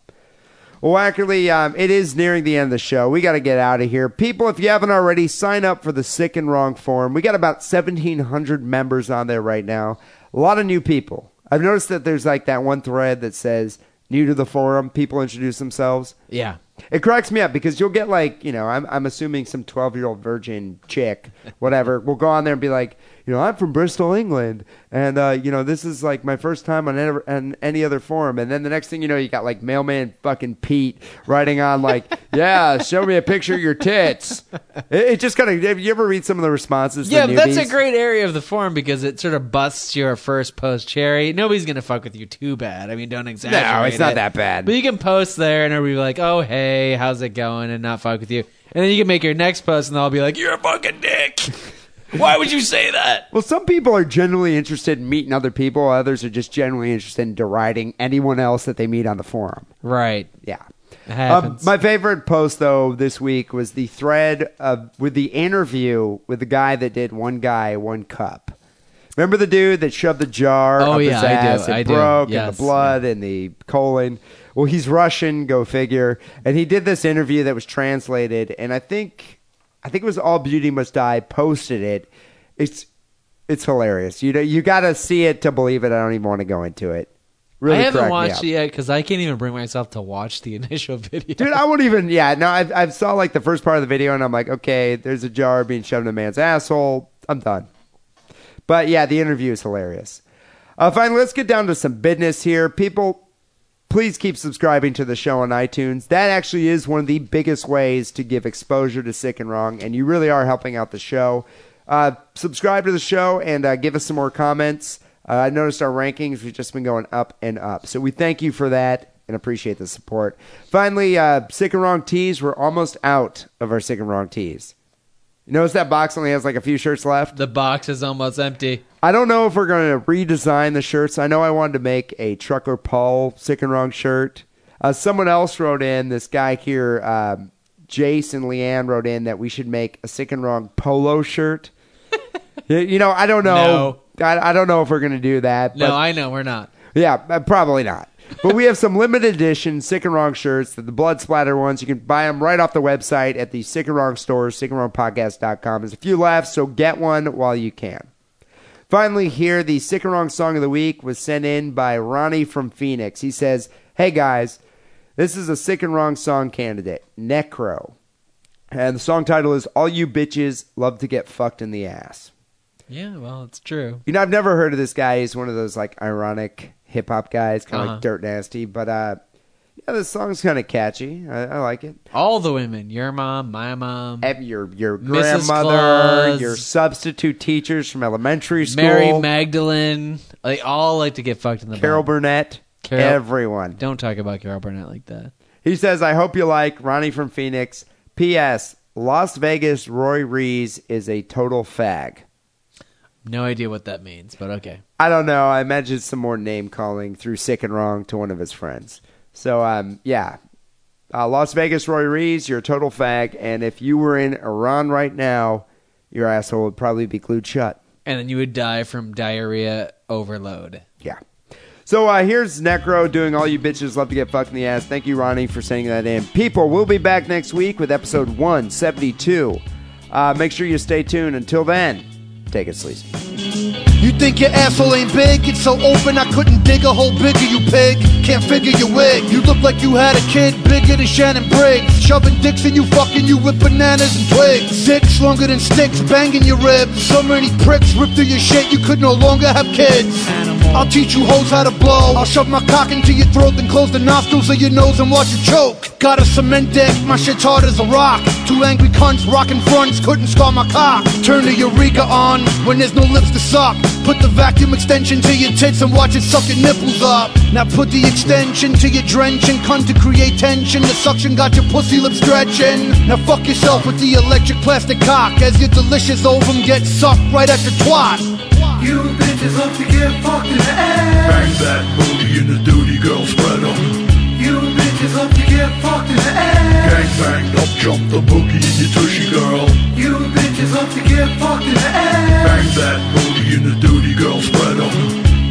Well, Wackerle, um, it is nearing the end of the show. We got to get out of here. People, if you haven't already, sign up for the Sick and Wrong Forum. We got about 1,700 members on there right now. A lot of new people. I've noticed that there's like that one thread that says new to the forum, people introduce themselves. Yeah. It cracks me up because you'll get like, you know, I'm, I'm assuming some 12 year old virgin chick, whatever, will go on there and be like, you know, I'm from Bristol, England, and, uh, you know, this is like my first time on any, on any other forum. And then the next thing you know, you got like mailman fucking Pete writing on, like, yeah, show me a picture of your tits. It, it just kind of, have you ever read some of the responses? to Yeah, that's a great area of the forum because it sort of busts your first post cherry. Nobody's gonna fuck with you too bad. I mean, don't exaggerate. No, it's not it. that bad. But you can post there and everybody be like, "Oh, hey, how's it going?" and not fuck with you. And then you can make your next post and they'll be like, "You're a fucking dick. Why would you say that?" Well, some people are genuinely interested in meeting other people. Others are just genuinely interested in deriding anyone else that they meet on the forum. Right. Yeah. Um, my favorite post though this week was the thread of with the interview with the guy that did one guy one cup. Remember the dude that shoved the jar Oh, up his yeah, I do, ass and I do. broke and the blood and the colon. Well, he's Russian, go figure. And he did this interview that was translated, and I think I think it was All Beauty Must Die posted it. It's it's hilarious. You know, you got to see it to believe it. I don't even want to go into it. Really I haven't watched it yet because I can't even bring myself to watch the initial video. Dude, I won't even. Yeah, no, I've, I've saw like the first part of the video, and I'm like, okay, there's a jar being shoved in a man's asshole. I'm done. But yeah, the interview is hilarious. Uh, finally, let's get down to some business here. People, please keep subscribing to the show on iTunes. That actually is one of the biggest ways to give exposure to Sick and Wrong, and you really are helping out the show. Uh, subscribe to the show and uh, give us some more comments. Uh, I noticed our rankings, we've just been going up and up. So we thank you for that and appreciate the support. Finally, uh, Sick and Wrong tees. We're almost out of our Sick and Wrong tees. You notice that box only has like a few shirts left? The box is almost empty. I don't know if we're going to redesign the shirts. I know I wanted to make a Trucker Paul Sick and Wrong shirt. Uh, someone else wrote in, this guy here, um, Jason Leanne wrote in that we should make a Sick and Wrong polo shirt. you know, I don't know. I, I don't know if we're going to do that. No, I know we're not. yeah, probably not. But we have some limited edition Sick and Wrong shirts, the blood splatter ones. You can buy them right off the website at the Sick and Wrong store, sickandwrongpodcast.com. There's a few left, so get one while you can. Finally, here, the Sick and Wrong song of the week was sent in by Ronnie from Phoenix. He says, Hey guys, this is a Sick and Wrong song candidate, Necro. And the song title is All You Bitches Love to Get Fucked in the Ass. Yeah, well, it's true. You know, I've never heard of this guy. He's one of those like ironic hip hop guys, kind of Uh-huh. like Dirt Nasty. But uh, yeah, this song's kind of catchy. I, I like it. All the women, your mom, my mom, your your Mrs. grandmother, Claus. your substitute teachers from elementary school, Mary Magdalene, they all like to get fucked in the Carol butt. Burnett, Carol- everyone. Don't talk about Carol Burnett like that. He says, "I hope you like Ronnie from Phoenix." P.S. Las Vegas Roy Rees is a total fag. No idea what that means, but okay. I don't know. I imagine some more name calling through sick and wrong to one of his friends. So, um, yeah. Uh, Las Vegas Roy Rees, you're a total fag. And if you were in Iran right now, your asshole would probably be glued shut. And then you would die from diarrhea overload. Yeah. So uh, here's Necro doing all you bitches love to get fucked in the ass. Thank you, Ronnie, for sending that in. People, we'll be back next week with episode 172. Uh, make sure you stay tuned. Until then, take it sleazy. You think your asshole ain't big? It's so open I couldn't dig a hole bigger, you pig. Can't figure your wig. You look like you had a kid bigger than Shannon Briggs. Shoving dicks in you, fucking you with bananas and twigs. Dicks longer than sticks, banging your ribs. So many pricks rip through your shit, you could no longer have kids. I'll teach you hoes how to blow. I'll shove my cock into your throat, then close the nostrils of your nose and watch you choke. Got a cement dick, my shit's hard as a rock. Two angry cunts rocking fronts couldn't scar my cock. Turn the Eureka on when there's no lips to suck. Put the vacuum extension to your tits and watch it suck your nipples up. Now put the extension to your drenching cunt to create tension. The suction got your pussy lips stretching. Now fuck yourself with the electric plastic cock as your delicious ovum gets sucked right at your twat. You bitches love to get fucked in the ass. Bang that booty in the duty, girl, spread 'em. You bitches love to get fucked in the ass. Gang bang, up jump the boogie in your tushy, girl. You bitches love to get fucked in the ass. Bang that booty in the duty, girl, spread spread 'em.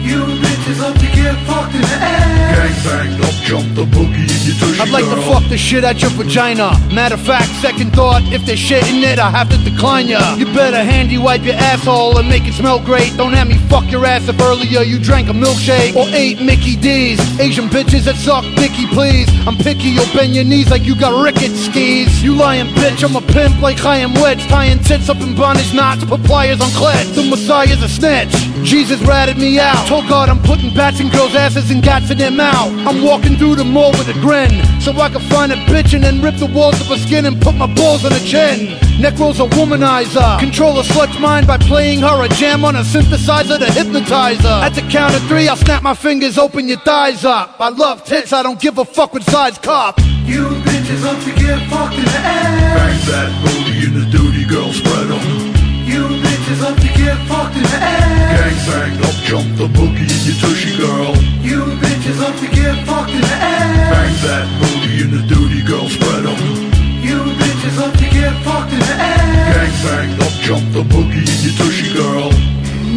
You bitches love to get fucked in the ass. Gang bang, up jump the boogie in your tushy, I'd like to fuck the shit out your vagina. Matter of fact, second thought, if there's shit in it, I have to decline ya. You better handy wipe your asshole and make it smell great. Don't have me fuck your ass if earlier you drank a milkshake or ate Mickey D's. Asian bitches that suck dicky, please. I'm picky, you'll bend your knees like you got rickets skis. You lying bitch, I'm a pimp like Chaim Witz, tying tits up in bondage knots, put pliers on clit. The Messiah's a snitch. Jesus ratted me out. Told God I'm putting bats in girls' asses and gats in their mouth. I'm walking through the mall with a grin, so I can find a bitch and then rip the walls of her skin and put my balls on her chin. Necro's a womanizer. Control a slut's mind by playing her a jam on a synthesizer to hypnotize her. At the count of three, I'll snap my fingers, open your thighs up. I love tits, I don't give a fuck what size cop. You bitches love to get fucked in the Bang ass. that booty in the duty, girl, spread 'em. You bitches love to get fucked in the Gang ass. bang, up jump the boogie in your tushy, girl. You bitches love to get fucked in the ass. Bang that booty in the duty, girl, spread spread 'em. You bitches love to get fucked in the ass. Gang ass. bang, up jump the boogie in your tushy, girl.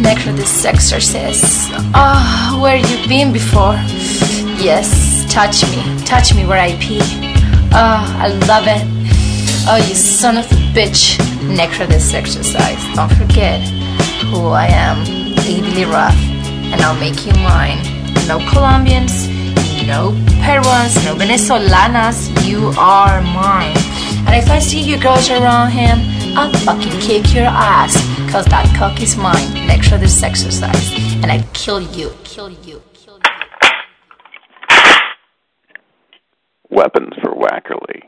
Necro the Sexorcist. Ah, where you been before? Yes, touch me. Touch me where I pee. Ah, I love it. Oh, you son of a bitch. Necro the Sexorcist. Don't forget who I am. Legally rough. And I'll make you mine. No Colombians, no Peruans, no Venezolanas. You are mine. And if I see you girls around him, I'll fucking kick your ass. Cause that cock is mine. Necro this exercise. And I kill you, kill you. Kill you. weapons for Wackerle.